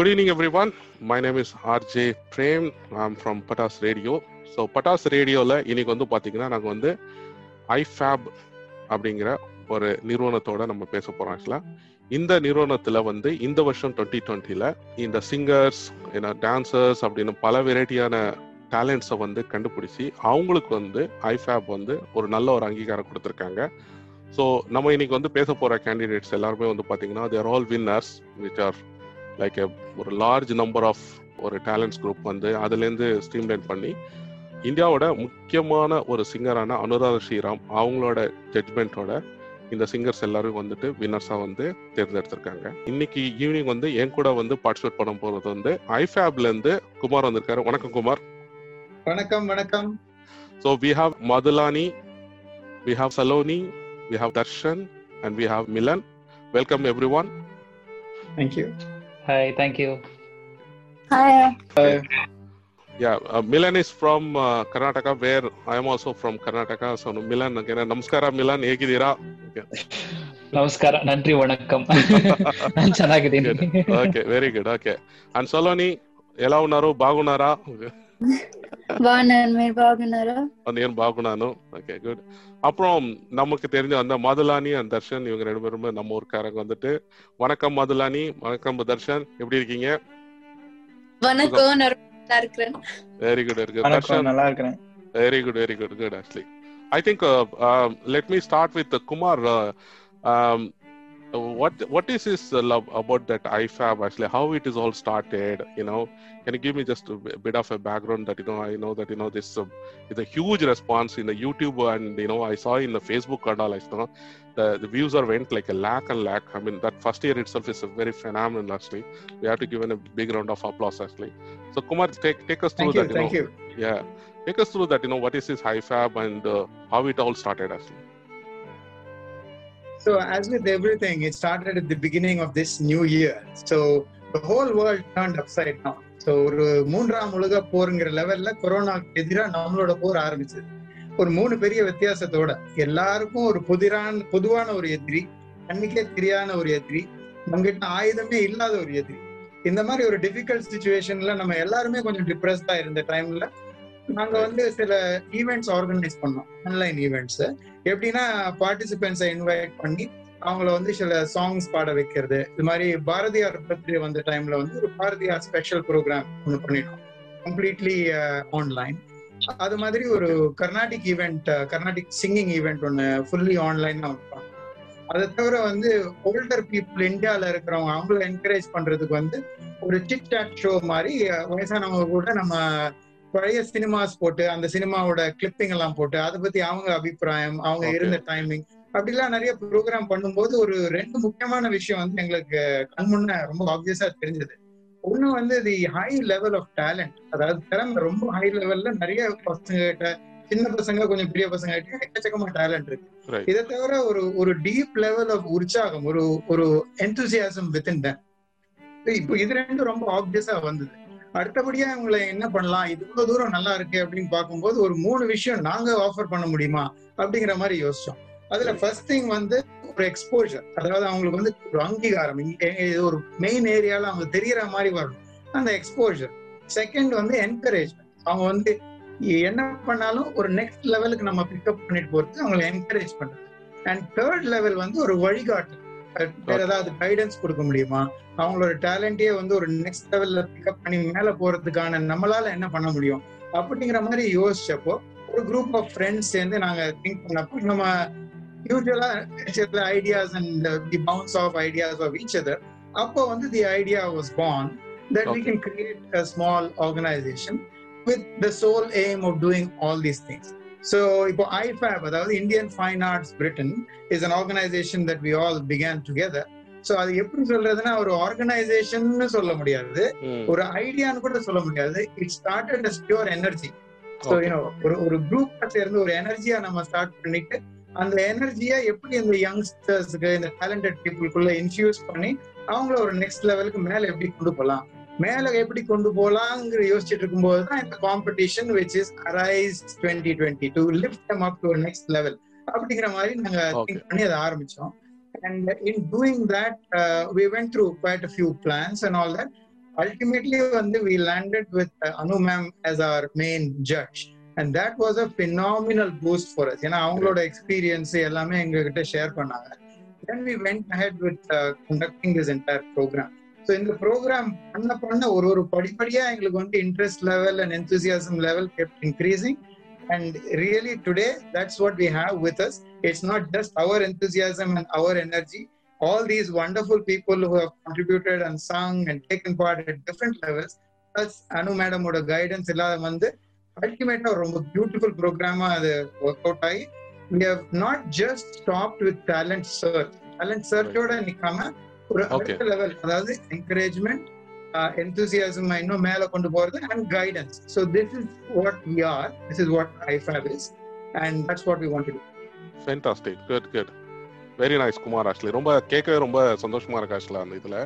Good evening, everyone. My name is RJ Prem. I'm from Patas Radio. So Patas ரேடியோவில் இன்னைக்கு வந்து பார்த்தீங்கன்னா நாங்கள் வந்து ஐஃபேப் அப்படிங்கிற ஒரு நிறுவனத்தோட நம்ம பேச போகிறோம் ஆக்சுவலாக இந்த நிறுவனத்தில் வந்து இந்த வருஷம் டுவெண்ட்டி டுவெண்ட்டியில் இந்த சிங்கர்ஸ் என்ன டான்சர்ஸ் அப்படின்னு பல வெரைட்டியான டேலண்ட்ஸை வந்து கண்டுபிடிச்சி அவங்களுக்கு வந்து ஐஃபேப் வந்து ஒரு நல்ல ஒரு அங்கீகாரம் கொடுத்துருக்காங்க ஸோ நம்ம இன்னைக்கு வந்து பேச போகிற கேண்டிடேட்ஸ் எல்லாருமே வந்து பார்த்தீங்கன்னா there all winners which are like ஒரு லார்ஜ் நம்பர் ஆஃப் ஒரு டேலண்ட்ஸ் குரூப் வந்து அதுலேருந்து ஸ்ட்ரீம்லைன் பண்ணி இந்தியாவோட முக்கியமான ஒரு சிங்கரான அனுராதா ஸ்ரீராம் அவங்களோட ஜட்மெண்ட்டோட இந்த சிங்கர்ஸ் எல்லாரும் வந்துட்டு வின்னர்ஸா வந்து தேர்ந்தெடுத்திருக்காங்க. இன்னைக்கு ஈவினிங் வந்து என் கூட வந்து பார்ட்டிசிபேட் பண்ண போறது வந்து ஐஃபேப்ல இருந்து குமார் வந்திருக்காரு. வணக்கம் குமார். வணக்கம் வணக்கம். So we have Madhulani we have Saloni we have Darshan and we have Milan welcome everyone thank you Hi, thank you. Hi. Yeah, uh, Milan is from uh, Karnataka, where I am also from Karnataka. So Milan, again, ನಮಸ್ಕಾರ ಮಿಲನ್ ಹೇಗಿದ್ದೀರಾ ನಮಸ್ಕಾರ ನನ್ರಿ ವಣಕ್ಕಂ ನಾನ್ ಚೆನ್ನಾಗಿದ್ದೀನಿ okay very good okay and Saloni ఎలా ఉన్నారు బాగున్నారా బాగున్నాను మీరు బాగున్నారా నేను బాగున్నాను ఓకే గుడ్ அப்புறம் நமக்கு தெரிஞ்ச அந்த மதுலானி அண்ட் தர்ஷன் இவங்க ரெண்டு பேருமே நம்ம ஊருக்காரங்க வந்துட்டு வணக்கம் மதுலானி வணக்கம் தர்ஷன் எப்படி இருக்கீங்க வணக்கம் நான் ரொம்ப நல்லா இருக்கிறேன் வெரி குட் வெரி குட் வணக்கம் தர்ஷன் நல்லா இருக்கிறேன் Very good, very good, good actually. I think uh, um, let me start what what is this uh, love about that ifab actually? How it is all started you know? Can you give me just a bit of a background that you know i know that you know this uh, is a huge response in the youtube and you know i saw in the facebook and all i saw the, the views are went like a lakh and lakh. I mean that first year itself is a very phenomenal actually. We have to give a big round of applause actually. So kumar take take us through thank that you, you thank know, you. Yeah. Take us through that you know what is this ifab and uh, how it all started actually. So as with everything, it started at the beginning of this new year. So the whole world turned upside down. So ஒரு மூன்றாம் உலக போருங்கிற லெவல்ல கொரோனாக்கு எதிராக நம்மளோட போர் ஆரம்பிச்சது ஒரு மூணு பெரிய வித்தியாசத்தோட எல்லாருக்கும் ஒரு புதிரான பொதுவான ஒரு எதிரி கண்ணுக்கே தெரியாத ஒரு எதிரி நம்மகிட்ட ஆயுதமே இல்லாத ஒரு எதிரி இந்த மாதிரி ஒரு டிஃபிகல்ட் சுச்சுவேஷன்ல நம்ம எல்லாருமே கொஞ்சம் டிப்ரெஸ்டா இருந்த டைம்ல நாங்க வந்து சில ஈவெண்ட்ஸ் ஆர்கனைஸ் பண்ணோம். ஆன்லைன் ஈவெண்ட்ஸ் எப்படின்னா பார்ட்டிசிபென்ட்ஸை இன்வைட் பண்ணி அவங்கள வந்து சில சாங்ஸ் பாட வைக்கிறது. இது மாதிரி பாரதியார் பர்த்டே வந்த டைம்ல வந்து ஒரு பாரதியார் ஸ்பெஷல் ப்ரோக்ராம் ஒன்று பண்ணிட்டோம் கம்ப்ளீட்லி ஆன்லைன் அது மாதிரி ஒரு Carnatic event Carnatic singing event ஒன்று ஃபுல்லி ஆன்லைன் பண்ணோம் அதை தவிர வந்து ஓல்டர் பீப்புள் இந்தியால இருக்கிறவங்க அவங்கள என்கரேஜ் பண்றதுக்கு வந்து ஒரு சிட் சாட் ஷோ மாதிரி அஹ், வயசானவங்க கூட நம்ம பழைய சினிமாஸ் போட்டு அந்த சினிமாவோட கிளிப்பிங் எல்லாம் போட்டு அதை பத்தி அவங்க அபிப்பிராயம் அவங்க. இருந்த டைமிங் அப்படிலாம் நிறைய ப்ரோக்ராம் பண்ணும்போது ஒரு ரெண்டு முக்கியமான விஷயம் வந்து எங்களுக்கு கண் முன்ன ரொம்ப ஆப்வியஸா தெரிஞ்சது. ஒண்ணு வந்து the high level of talent அதாவது திறமை ரொம்ப ஹை லெவல்ல நிறைய பசங்க கிட்ட சின்ன பசங்க கொஞ்சம் பெரிய பசங்க கிட்ட எக்கச்சக்கமா டேலண்ட் இருக்கு. இதை தவிர ஒரு ஒரு டீப் லெவல் ஆஃப் உற்சாகம் ஒரு ஒரு எந்தூசியாசம் வித்தின் தன் இப்போ இது ரெண்டும் ரொம்ப ஆப்வியஸா வந்தது. அடுத்தபடியா இவங்களை என்ன பண்ணலாம்? இவ்வளவு தூரம் நல்லா இருக்கு அப்படின்னு பார்க்கும்போது ஒரு மூணு விஷயம் நாங்க ஆஃபர் பண்ண முடியுமா? அப்படிங்கிற மாதிரி யோசிச்சோம். அதுல ஃபர்ஸ்ட் திங் வந்து ஒரு எக்ஸ்போஜர் அதாவது அவங்களுக்கு வந்து ஒரு அங்கீகாரம். இது ஒரு மெயின் ஏரியால அவங்க தெரியற மாதிரி வரணும். அந்த எக்ஸ்போஜர் செகண்ட் வந்து என்கரேஜ்மெண்ட் அவங்க வந்து என்ன பண்ணாலும் ஒரு நெக்ஸ்ட் லெவலுக்கு நம்ம பிக்கப் பண்ணிட்டு போறது அவங்களை என்கரேஜ் பண்றது. அண்ட் தேர்ட் லெவல் வந்து ஒரு வழிகாட்டு வேற ஏதாவது கைடன்ஸ் கொடுக்க முடியுமா? அவங்களோட டேலண்ட்டையே வந்து ஒரு நெக்ஸ்ட் லெவல்ல பிக்கப் பண்ணி மேல போறதுக்கான நம்மளால என்ன பண்ண முடியும்? அப்படிங்கிற மாதிரி யோசிச்சப்போ ஒரு குரூப் ஆஃப் ஃப்ரெண்ட்ஸ் சேர்ந்து நாங்க திங்க் பண்ணப்போ நம்ம யூஸ்வலா சில ideas and the bounce of ideas of each other அப்போ வந்து the idea was born that we Okay. can create a small organization with the sole aim of doing all these So, இப்போ IFAB, அதாவது Indian Fine Arts Britain, is an organization that we all began together. So அது எப்படி சொல்றதுன்னா ஒரு organisation சொல்ல முடியாது. ஒரு ஐடியான்னு கூட சொல்ல முடியாது. It started as pure energy so ஒரு ஒரு குரூப்பா சேர்ந்து ஒரு எனர்ஜியா நம்ம ஸ்டார்ட் பண்ணிட்டு அந்த எனர்ஜியை எப்படி இந்த யங்ஸ்டர்ஸ்க்கு இந்த டேலண்டட் பீப்புளுக்குள்ள இன்ஃபியூஸ் பண்ணி அவங்கள ஒரு நெக்ஸ்ட் லெவலுக்கு மேல எப்படி கொண்டு போகலாம் மேல எப்படி கொண்டு போலாங்கிற யோசிச்சுட்டு இருக்கும்போது தான் இந்த competition which is arise twenty twenty to lift them up to next level அப்படிங்கிற மாதிரி நாங்க. திங்க் பண்ணி அதை ஆரம்பிச்சோம் in doing that uh, we went through quite a few plans and all that ultimately வந்து landed with uh, Anu ma'am as our main judge and that was a phenomenal boost for us ஏன்னா அவங்களோட experience எல்லாமே எங்ககிட்ட share பண்ணாங்க we went ahead with uh, conducting this entire program so இந்த program பண்ண பண்ண ஒரு ஒரு படிப்படியா எங்களுக்கு வந்து interest level and enthusiasm level kept increasing and really today that's what we have with us it's not just our enthusiasm and our energy all these wonderful people who have contributed and sung and taken part at different levels plus Anu மேடமோட guidance இல்லாத வந்து அல்டிமேட்டா ரொம்ப beautiful ப்ரோக்ராமா அது work out ஆகி we have not just stop with talent search talent சர்ச்சோட நிக்காம ஒரு. அடுத்த லெவல் அதாவது என்கரேஜ்மெண்ட் enthusiasm இன்னும் மேல கொண்டு போறது and guidance. So this is what we are this is what IFAB is and that's what we want to do. Fantastic good good very nice Kumar actually ரொம்ப கேட்கவே ரொம்ப சந்தோஷமா இருக்கு ஆக்சுவலா அந்த இதுல.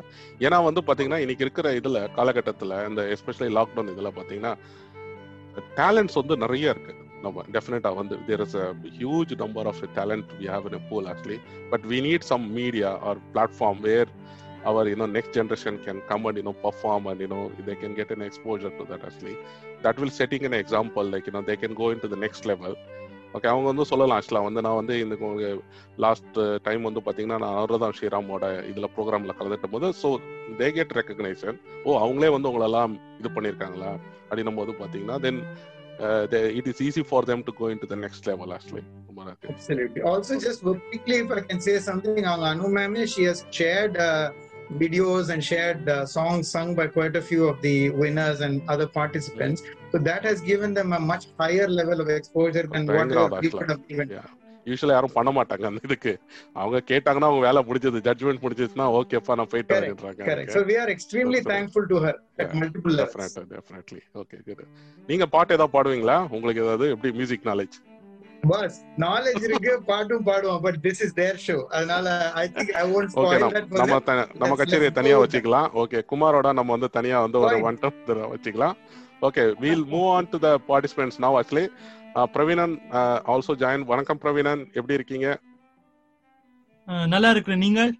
ஏன்னா வந்து பாத்தீங்கன்னா இன்னைக்கு இருக்கிற இதுல காலகட்டத்துல இந்த எஸ்பெஷலி லாக்டவுன் இதுல பாத்தீங்கன்னா டேலண்ட்ஸ் வந்து நிறைய இருக்கு. நம்ம டெஃபினட்டாக வந்து there is a huge number of talent we have in pool actually but we need some media or platform where our you know next generation can come and you know perform and you know they can get an exposure to that actually. That will setting an example like you know they can go into the next level. Okay அவங்க வந்து சொல்லலாம் ஆக்சுவலாக வந்து நான் வந்து இந்த last time uh, வந்து பார்த்தீங்கன்னா நான் அனுரதம் ஸ்ரீராமோட இதில் ப்ரோக்ராமில் கலந்துட்டும் போது ஸோ தே கெட் ரெக்கக்னைசன் ஓ அவங்களே வந்து உங்களெல்லாம் இது பண்ணியிருக்காங்களா அப்படின்னும் போது பார்த்தீங்கன்னா தென் uh, they, it is easy for them to go into the next level actually absolutely also just quickly if i can say something on anu ma'am she has shared uh, videos and shared uh, songs sung by quite a few of the winners and other participants. Right. So that has given them a much higher level of exposure than what they could have given. Yeah. யூஸ்வலாக யாரும் பண்ண மாட்டாங்க அந்த இதுக்கு. அவங்க கேட்டாங்கன்னா அவங்க வேலை முடிஞ்சது ஜட்ஜ்மெண்ட் முடிஞ்சதுன்னா ஓகேப்பா நான் போயிட்டு வரேன்றாங்க. extremely That's right. thankful to her at Yeah, multiple levels. Definitely okay good நீங்க பாட்டு ஏதாவது பாடுவீங்களா? உங்களுக்கு ஏதாவது எப்படி மியூசிக் நாலேஜ் பஸ் நாலேஜ் இருக்கு பாட்டும் பாடுவோம் but this is their show அதனால I think I okay spoil that நம்ம நம்ம கச்சேரியை தனியா வச்சுக்கலாம். ஓகே குமாரோட நம்ம வந்து தனியா வந்து ஒரு. ஒன் டம் வச்சுக்கலாம். Okay we'll move on to the participants now actually Praveenan also join வணக்கம் பிரவீனன் எப்படி இருக்கீங்க? நல்லா இருக்கிறேன். நீங்கள்?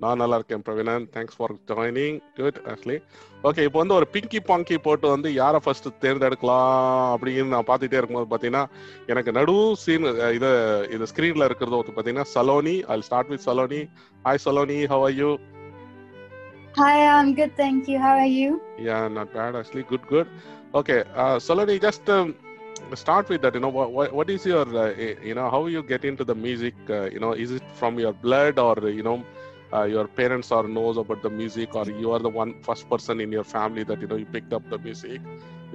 நான் நல்லா இருக்கேன் Praveenan thanks for joining good actually okay இப்போ வந்து ஒரு பிங்கி பாங்கி போட்டு வந்து யாரை ஃபர்ஸ்ட் தேர்ந்தெடுக்கலாம் அப்படின்னு நான் பார்த்துட்டே இருக்கும்போது பார்த்தீங்கன்னா எனக்கு நடு சீன் இது இது ஸ்க்ரீன்ல இருக்கிறது வந்து பார்த்தீங்கன்னா Saloni. I start with Saloni. Hi Saloni. How are you Hi, I'm good, thank you. How are you? Yeah, not bad actually. Good, good. Okay, uh, Solani, just um, start with that. You know, what, what is your, uh, eh, you know, how you get into the music? Uh, you know, is it from your blood or you know, uh, your parents or knows about the music, or you are the one first person in your family that you know you picked up the music?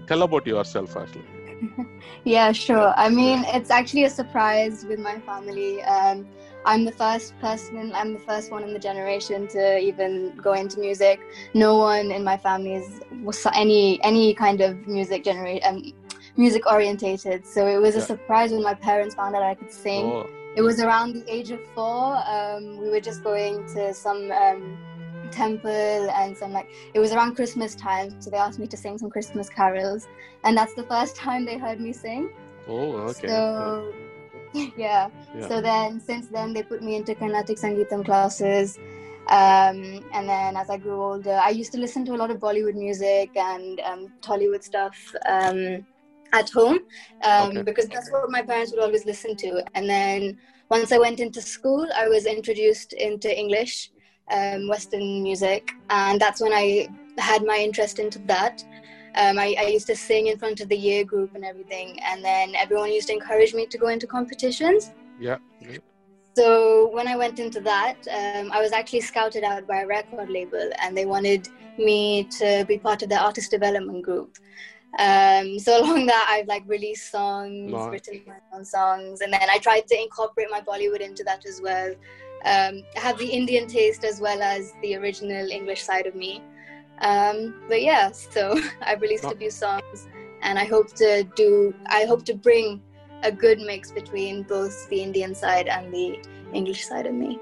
Tell about yourself, actually. Yeah, sure. I mean, it's actually a surprise with my family. Um, I'm the first person, I'm the first one in the generation to even go into music. No one in my family is was any any kind of music generate um, music orientated. So it was a surprise when my parents found out I could sing. Oh, It was around the age of four. Um, we were just going to some um, temple and some like it was around Christmas time, so they asked me to sing some Christmas carols, and that's the first time they heard me sing. oh, okay. So yeah. Yeah. So then since then they put me into Carnatic Sangeetam classes. Um, and then as I grew older, I used to listen to a lot of Bollywood music and um, Tollywood stuff um, at home um, Okay. because that's what my parents would always listen to. And then once I went into school, I was introduced into English, um, Western music, and that's when I had my interest into that. Um, I, I used to sing in front of the year group and everything, and then everyone used to encourage me to go into competitions. Yeah. yeah. So when I went into that, um, I was actually scouted out by a record label, and they wanted me to be part of their artist development group. Um, so along that, I've like released songs, Nice. written my own songs, and then I tried to incorporate my Bollywood into that as well. Um, I have the Indian taste as well as the original English side of me. Um, but yeah, so I've released a few songs, and I hope to do. I hope to bring a good mix between both the Indian side and the English side of me.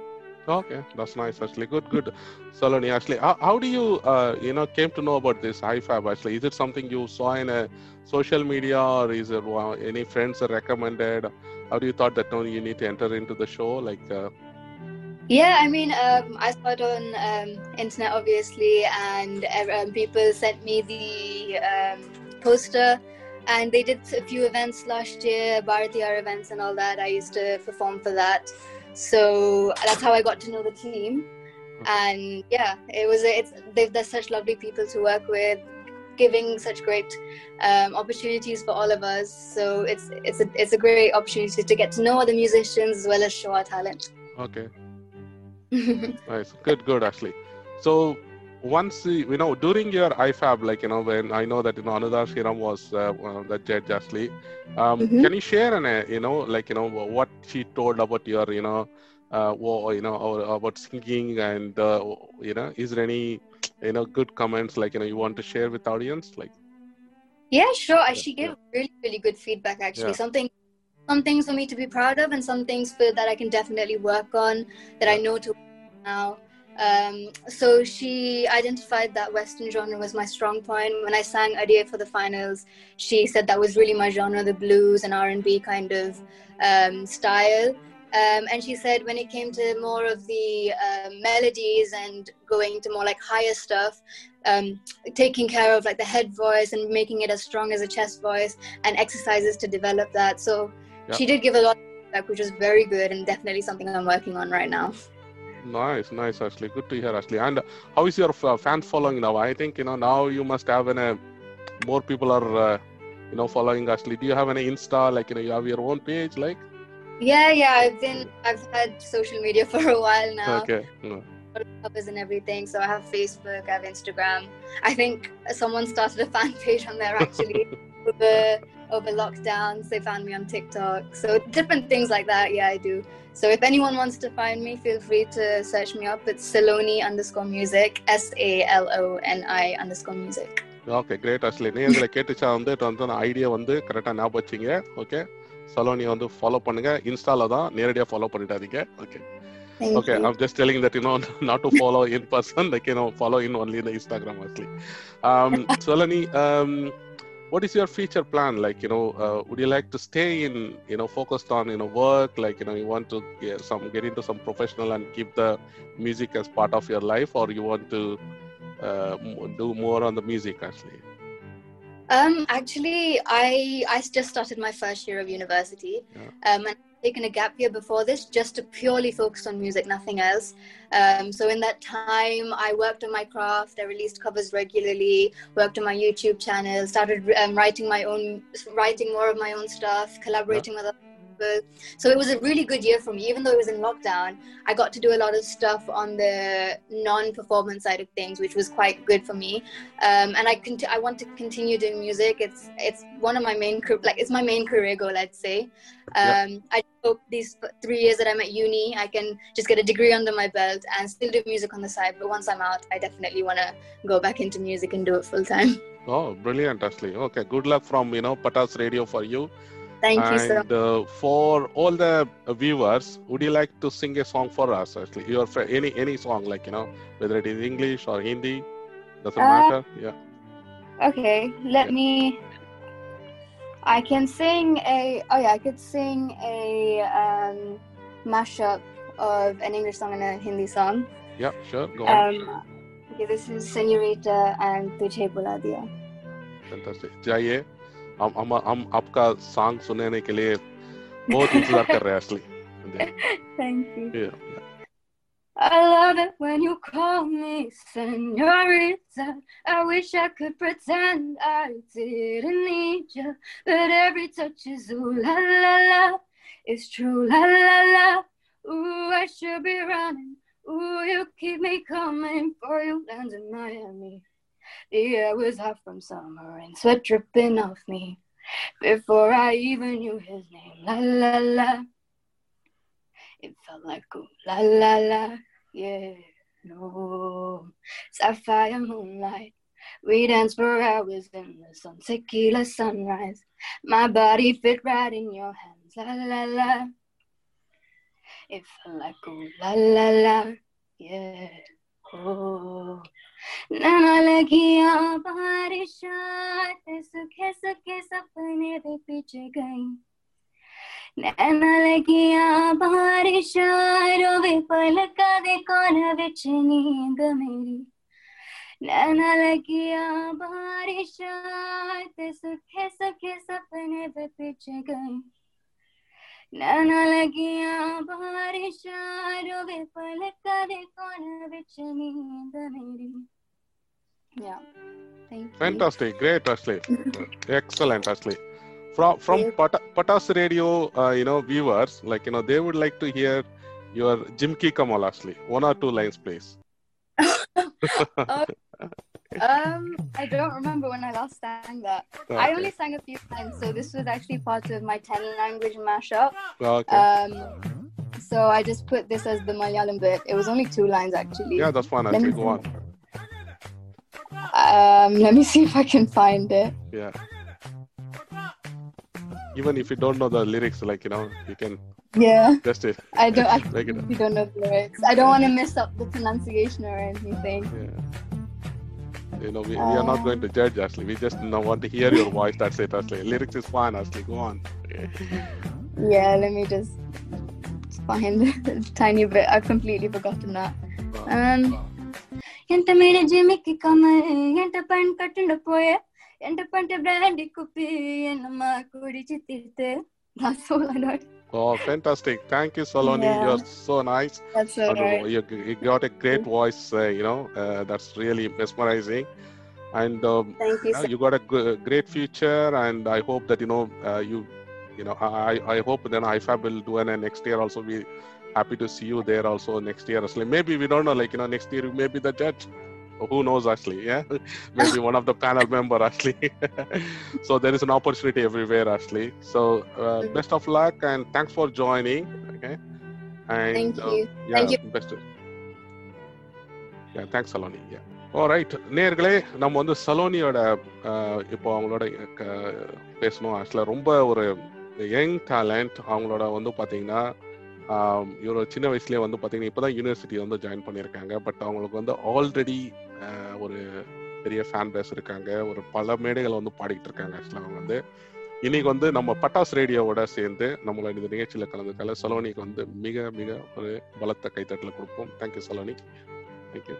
Okay, that's nice. Actually, good, good. Saloni, actually, how, how do you, uh, you know, came to know about this IFAB? Actually, is it something you saw in a social media, or is it any friends recommended? How do you thought that you need to enter into the show? Like, uh, Yeah, I mean, um, I saw it on um, internet, obviously, and uh, um, people sent me the um, poster, and they did a few events last year, Bharatiyar events and all that. I used to perform for that, so that's how I got to know the team. And yeah, it was it's they've they're such lovely people to work with, giving such great um, opportunities for all of us. So it's it's a it's a great opportunity to get to know other musicians as well as show our talent. Okay. Nice. Good, good, actually. So once you know during your IFAB, like you know when I know that you know Anudha Shiram was uh, uh, the judge actually. Um, Mhm. Can you share an uh, you know like you know what she told about your you know uh, wo- you know or about singing and uh, you know is there any you know good comments like you know you want to share with audience like Yeah, sure. I- Yeah, She gave yeah. really, really good feedback. Actually, Yeah. something, some things for me to be proud of, and some things for that I can definitely work on that I know to now. Um, so she identified that Western genre was my strong point. When I sang Adieu for the finals, she said that was really my genre, the blues and R and B kind of um, style. Um, and she said when it came to more of the uh, melodies and going to more like higher stuff, um, taking care of like the head voice and making it as strong as a chest voice and exercises to develop that. So Yeah. she did give a lot of feedback, which was very good and definitely something I'm working on right now. Nice, nice, Ashley. Good to hear, Ashley. And how is your uh, fan following now? I think you know now you must have an, uh, more people are uh, you know following Ashley. Do you have any Insta? Like you know you have your own page, like Yeah, yeah, I've been, I've had social media for a while now. okay, no. covers and everything. So I have Facebook, I have Instagram. I think someone started a fan page on there actually over over lockdowns. They found me on TikTok. So different things like that. Yeah, I do. So if anyone wants to find me, feel free to search me up. It's Saloni underscore music. S A L O N I underscore music. Okay great அஸ்லி நேர்களை கேட்டுச்சா வந்து வந்து idea வந்து கரெக்டாக ஞாபகம் வச்சிங்க okay Saloni வந்து follow பண்ணுங்க இன்ஸ்டால தான் நேரடியாக follow பண்ணிட்டாதீங்க okay Thank Okay, you. I'm just telling that you know not to follow in person, like you know, follow in only in the Instagram mostly. Um, Solani, um, what is your future plan? Like you know, uh, would you like to stay in you know focused on you know work? Like you know, you want to get some get into some professional and keep the music as part of your life, or you want to uh, do more on the music actually? Um, actually, I I just started my first year of university, Yeah. um, and taken a gap year before this just to purely focus on music, nothing else. Um, so in that time, I worked on my craft. I released covers regularly, worked on my YouTube channel, started um, writing my own, writing more of my own stuff, collaborating with other people. So it was a really good year for me, even though it was in lockdown. I got to do a lot of stuff on the non-performance side of things, which was quite good for me um, and I cont- I want to continue doing music. It's it's one of my main like it's my main career goal. I'd say. Um, I hope these three years that I'm at uni, I can just get a degree under my belt and still do music on the side. But once I'm out, I definitely want to go back into music and do it full time. Oh, brilliant, Ashley. Okay, good luck from you know Patas Radio for you. Thank and, you, so Uh, for all the viewers, would you like to sing a song for us? Actually, your any any song, like you know, whether it is English or Hindi, doesn't uh, matter. Yeah. Okay, let yeah. me. I can sing a. Oh yeah, I could sing a um, mashup of an English song and a Hindi song. Yeah, sure. Go on. Um, okay, this is Senorita and Tujhe Bula Diya. Fantastic. Jaiye. हम हम हम आपका song सुनने के लिए बहुत इंतजार कर रहे हैं असली Thank you. Yeah. I love it when you call me Senorita. I wish I could pretend I didn't need you, but every touch is ooh la la la. It's true la la la. Ooh, I should be running. Ooh, you keep me coming for you land in Miami. The air was hot from summer and sweat dripping off me before I even knew his name. La la la. It felt like ooh la la la, yeah. No, sapphire moonlight. We danced for hours in the sun, tequila sunrise. My body fit right in your hands, la la la. It felt like ooh la la la, yeah. नैना लगियाँ बारिशां सुखे सुखे सपने दे पीछे गई नैना लगिया बारिश रोवे पलका दे कौन बिच नींद मेरी। नैना लगिया बारिश सुखे सुखे सपने पे पीछे गए ನನಗಿಯ Yeah. Thank you. Fantastic. Great, Ashley. Excellent, Ashley. From, from Pata, Patas Radio, uh, you know, viewers, like, you know, they would like to hear your Jimki Kamal, Ashley. One or two lines, please. Um, I don't remember when I last sang that. I Okay. only sang a few times, so this was actually part of my 10 language mashup. Okay. Um, so I just put this as the Malayalam bit. It was only two lines actually. yeah, that's fine, let Ashley. me Go on. Um, let me see if I can find it. Yeah. Even if you don't know the lyrics, like you know, you can Yeah, just it. I don't. I it. you don't know the lyrics. I don't want to mess up the pronunciation or anything. Yeah. You know, we, we are not going to judge, Ashley. We just you know, want to hear your voice. That's it, Ashley. Lyrics is fine, Ashley. Go on. Yeah, let me just find a tiny bit. I've completely forgotten that. Um, ಎಂಟ ಮೇಲೆ ಜಿಮಿಕ್ಕಿ ಕಮಲ್ ಎಂಟ ಪಣ್ ಕಟ್ಟಂಡ ಪೋಯ ಎಂಟ ಪಂಟ brandy ಕುಪ್ಪಿ ಎನ್ನಮ್ಮ Kudachi ತಿರ್ತೆ that's all I know. Oh, fantastic. Thank you, Saloni. Yeah. You're so nice. That's all right. you, you got a great voice, uh, you know, uh, that's really mesmerizing. And um, Thank you. you got a g- great future, and I hope that, you know, uh, you, you know, I, I hope then IFAB will do an next year also. Be happy to see you there also next year. Maybe we don't know, like, you know, next year you may be the judge. Who knows, actually? Yeah, maybe one of the panel member, actually. so there is an opportunity everywhere, actually. So uh, best of luck and thanks for joining. Okay. And Thank uh, you. yeah, Thank you. best. Yeah, thanks, Saloni. Yeah. Right நேர்களே நம்ம வந்து சலோனியோட இப்போ அவங்களோட பேசணும் ஆக்சுவலாக ரொம்ப ஒரு young talent அவங்களோட வந்து பார்த்தீங்கன்னா இவர் சின்ன வயசுலேயே வந்து பார்த்தீங்கன்னா இப்போ தான் யூனிவர்சிட்டி வந்து ஜாயின் பண்ணியிருக்காங்க பட் அவங்களுக்கு வந்து ஆல்ரெடி ஒரு பெரிய ஃபேன் பேஸ் இருக்காங்க. ஒரு பல மேடைகளை வந்து பாடிக்கிட்டு இருக்காங்க. ஆக்சுவலாக அவங்க வந்து இன்னைக்கு வந்து நம்ம பட்டாஸ் ரேடியோவோட சேர்ந்து நம்மளோட இந்த நிகழ்ச்சியில் கலந்துக்கல. சலோனிக்கு வந்து மிக மிக ஒரு பலத்த கைத்தட்டல் கொடுப்போம். Thank you Saloni. Thank you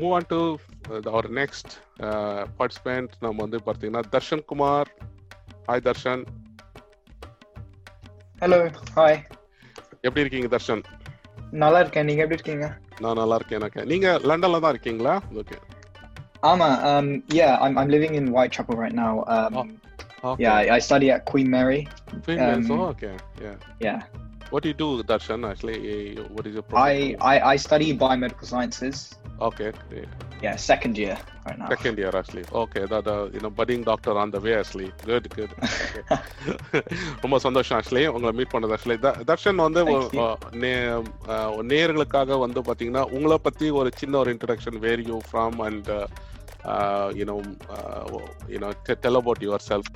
move on to our next participant நம்ம வந்து பார்த்தீங்கன்னா Darshan Kumar. Hi Darshan. Hello hi எப்படி இருக்கீங்க தர்ஷன்? நல்லா இருக்கேன் நீங்க எப்படி இருக்கீங்க நான் நல்லா இருக்கேன் எனக்கு நீங்க லண்டன்ல தான் இருக்கீங்களா ஓகே ஆமா um yeah I'm I'm living in Whitechapel right now um yeah I, I study at Queen Mary um, okay yeah yeah What do you do, Darshan? Actually, eh, what is your I? I I study biomedical sciences Okay, great. yeah second year right now Second year, actually. Okay, the, the you know budding doctor on the way, actually. Good, good. ரொம்ப சந்தோஷம் actually உங்களை meet பண்ணது actually Darshan வந்து ஒரு, Thank you. அஹ், நே- அஹ், நேயர்களுக்காக வந்து பாத்தீங்கன்னா உங்களை பத்தி ஒரு சின்ன ஒரு introduction where you from and you know you know tell about yourself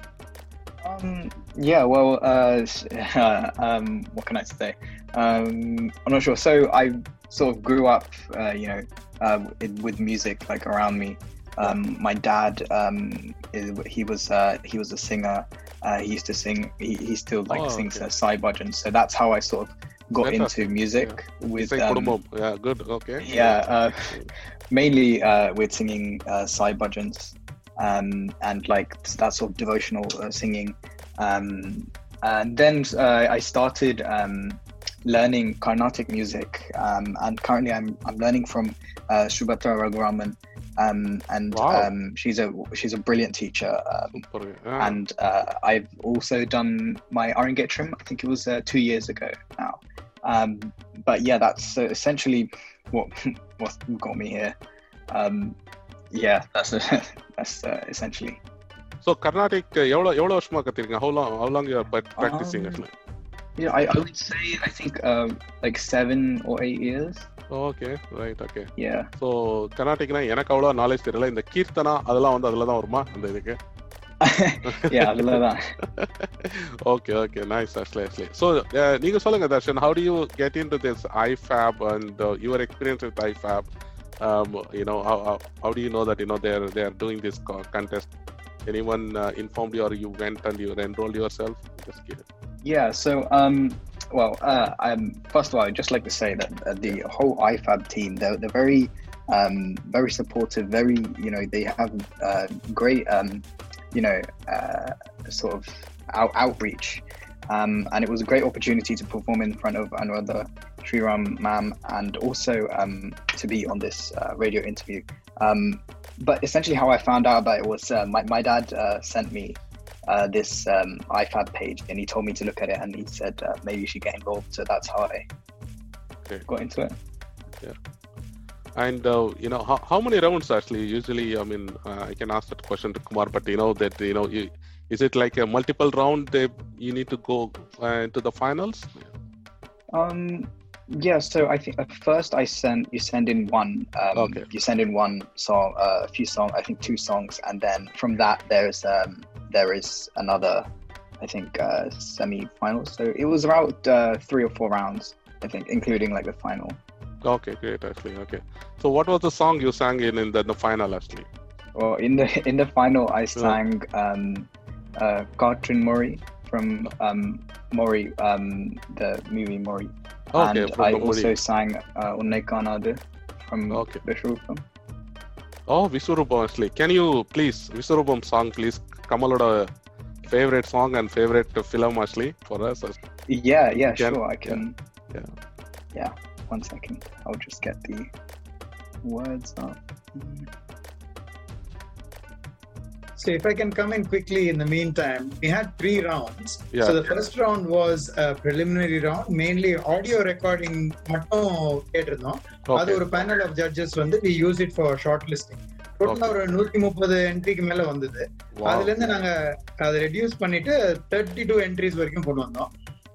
Um, yeah, well, uh, uh, um, what can I say? Um, I'm not sure. So I sort of grew up, uh, you know, uh, with music like around me. Um, my dad, um, he was uh, he was a singer. Uh, he used to sing. He, he still like oh, sings okay. side Bhajan. So that's how I sort of got Fantastic. into music yeah. with um, yeah good okay yeah uh, mainly uh, with singing uh, Sai um, and like that sort of devotional uh, singing. Um, and then uh, I started um, learning Carnatic music, um, and currently I'm, I'm learning from uh, Shubhatra Raghuraman, um, and wow. Um, she's a she's a brilliant teacher. Yeah. And uh, I've also done my Arangetram. I think it was uh, two years ago now. but yeah, that's uh, essentially what what got me here Um, yeah, that's that's uh, essentially. So Carnatic எவ்வளோ எவ்வளோ வருஷமா கத்திருக்கீங்க how long how long you are practising Um, actually Yeah, I, I would say I think um, like seven or eight years. Okay right okay Yeah. So கர்நாடிக்னா எனக்கு அவ்வளோ knowledge தெரியல இந்த கீர்த்தனா அதெல்லாம் வந்து அதில் தான் வருமா அந்த இதுக்கு yeah, I love that. Okay okay nice actually actually so நீங்க சொல்லுங்க Darshan how do you get into this IFAB and your experience with um, you know how, how, how, do you know that you know they're they're doing this contest? Anyone uh, informed you or you went and you enrolled yourself? Just kidding. yeah so um well uh, first of all i'd just like to say that uh, the whole ifab team they're, they're very um, very supportive very you know they have uh, great um, you know uh, sort of out- outreach. Um, and it was a great opportunity to perform in front of another Sriram ma'am and also um, to be on this uh, radio interview. Um, but essentially, how I found out about it was uh, my, my dad uh, sent me uh, this um, IFAB page and he told me to look at it and he said uh, maybe you should get involved. So that's how I Okay. got into it. Yeah. And uh, you know, how, how many rounds actually? Usually, I mean, uh, I can ask that question to Kumar, but you know that you know, you, is it like a multiple round? They, you need to go uh, to the finals. Um, yeah, so I think at first I sent you send in one. Um, Okay. You send in one song, uh, a few songs. I think two songs, and then from that there's um, there is another. I think uh, semi-finals. So it was about uh, three or four rounds. I think, including like the final. Okay, great, actually. Okay, so what was the song you sang in in the, the final actually? Well, in the in the final, I sang um, uh, Katrin Mori from um, Mori, um, the movie Mori, and I also sang uh, Kanade from Okay. Vishwarupam. Oh, Visurubam actually. Can you please Visurubam song, please? Kamaloda favorite song and favorite film actually for us. Yeah, yeah, Can- sure. I can. yeah. Yeah. One second. I'll just get the words up. So if I can come in quickly in the meantime, we had three rounds. Yeah. So the first round was a preliminary round, mainly audio recording மட்டும் கேட்டிருந்தோம். அது. ஒரு panel of judges வந்து we use it for shortlisting டோட்டலா ஒரு நூத்தி முப்பது என்ட்ரிக்கு மேல வந்தது. அதுல இருந்து நாங்க அதை ரெடியூஸ் பண்ணிட்டு தேர்ட்டி டூ என்ட்ரிஸ் வரைக்கும் கொண்டு வந்தோம்.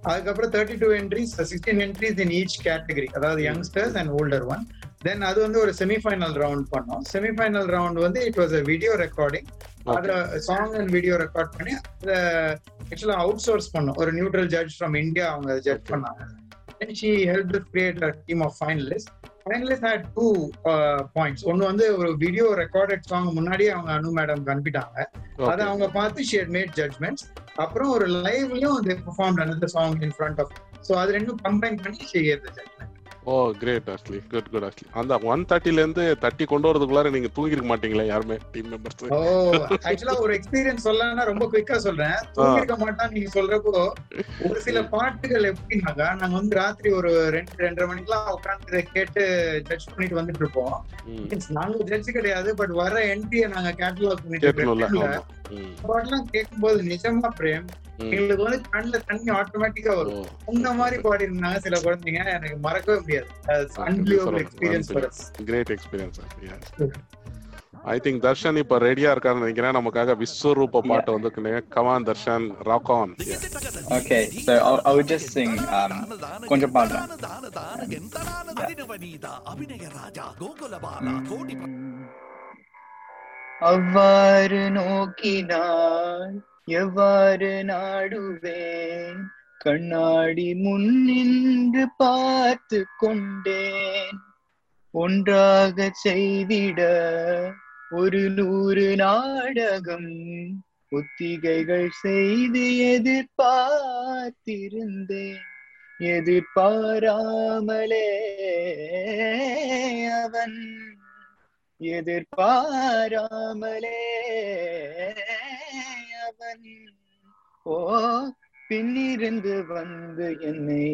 அதுக்கப்புறம் thirty two entries sixteen entries in each category அதாவது youngsters and older one then அது வந்து ஒரு செமிஃபைனல் ரவுண்ட் பண்ணோம். செமிஃபைனல் ரவுண்ட் வந்து it was a video recording அதுல சாங் அண்ட் வீடியோ ரெக்கார்ட் பண்ணி அதை ஆக்சுவலா அவுட் சோர்ஸ் பண்ணோம். ஒரு நியூட்ரல் ஜட்ஜ் ஃப்ரம் இந்தியா அவங்க ஜட்ஜ். பண்ணாங்க. Us create a team of finalists. Finalists had two uh, points. ஒன்னு வந்து ஒரு வீடியோ ரெக்கார்டட் சாங் முன்னாடியே அவங்க அனு மேடம் அனுப்பிட்டாங்க அதை. அவங்க பார்த்து ஷி மேட் ஜட்மெண்ட்ஸ் அப்புறம் ஒரு லைவ்லயும் they performed another song in front of so அது ரெண்டும் கம்பைன் பண்ணி the judgment. Oh great actually good good actually அந்த ஒன் தேர்ட்டில இருந்து தட்டி கொண்டு வரதுக்குள்ளார நீங்க தூங்கிருக்க மாட்டீங்களே யாருமே? டீம் மெம்பர்ஸ் ஓ ஆக்சுவலா ஒரு எக்ஸ்பீரியன்ஸ் சொல்லலாம்னா ரொம்ப குயிக்கா சொல்றேன். தூங்கிருக்க மாட்டான் நீங்க சொல்றப்போ ஒரு சில பாட்டுகள் எப்படின்னாக்கா நாங்க வந்து ராத்திரி ஒரு ரெண்டு ரெண்டரை மணிக்கெல்லாம் உட்காந்து கேட்டு ஜட்ஜ் பண்ணிட்டு வந்துட்டு இருப்போம். நாங்க ஜட்ஜ் கிடையாது பட் வர என்ட்ரியை நாங்க கேட்டலாக் பண்ணிட்டு இருக்கோம் பாட்டெல்லாம் கேட்கும்போது நிஜமா பிரேம். எங்களுக்கு வந்து கண்ணுல தண்ணி ஆட்டோமேட்டிக்கா வரும். இந்த மாதிரி பாடி இருந்தாங்க சில குழந்தைங்க. எனக்கு மறக்கவே முடியாது. Experience great experience I think Darshan இப்ப ரெடியா இருக்காருன்னு நினைக்கிறேன். நமக்காக விஸ்வரூப பாட்டு வந்து come on Darshan. Rock on I'll, I would just sing um, கொஞ்சம் பாடுறேன். அவ்வாறு நோக்கினாள் எவ்வாறு நாடுவேன்? கண்ணாடி முன்னின்று பார்த்து கொண்டேன். ஒன்றாக செய்திட ஒரு நூறு நாடகம் ஒத்திகைகள் செய்து எதிர்பார்த்திருந்தேன். எதிர்பாராமலே அவன் எதிர்பாராமலே அவன். ஓ பின்னிருந்து வந்து என்னை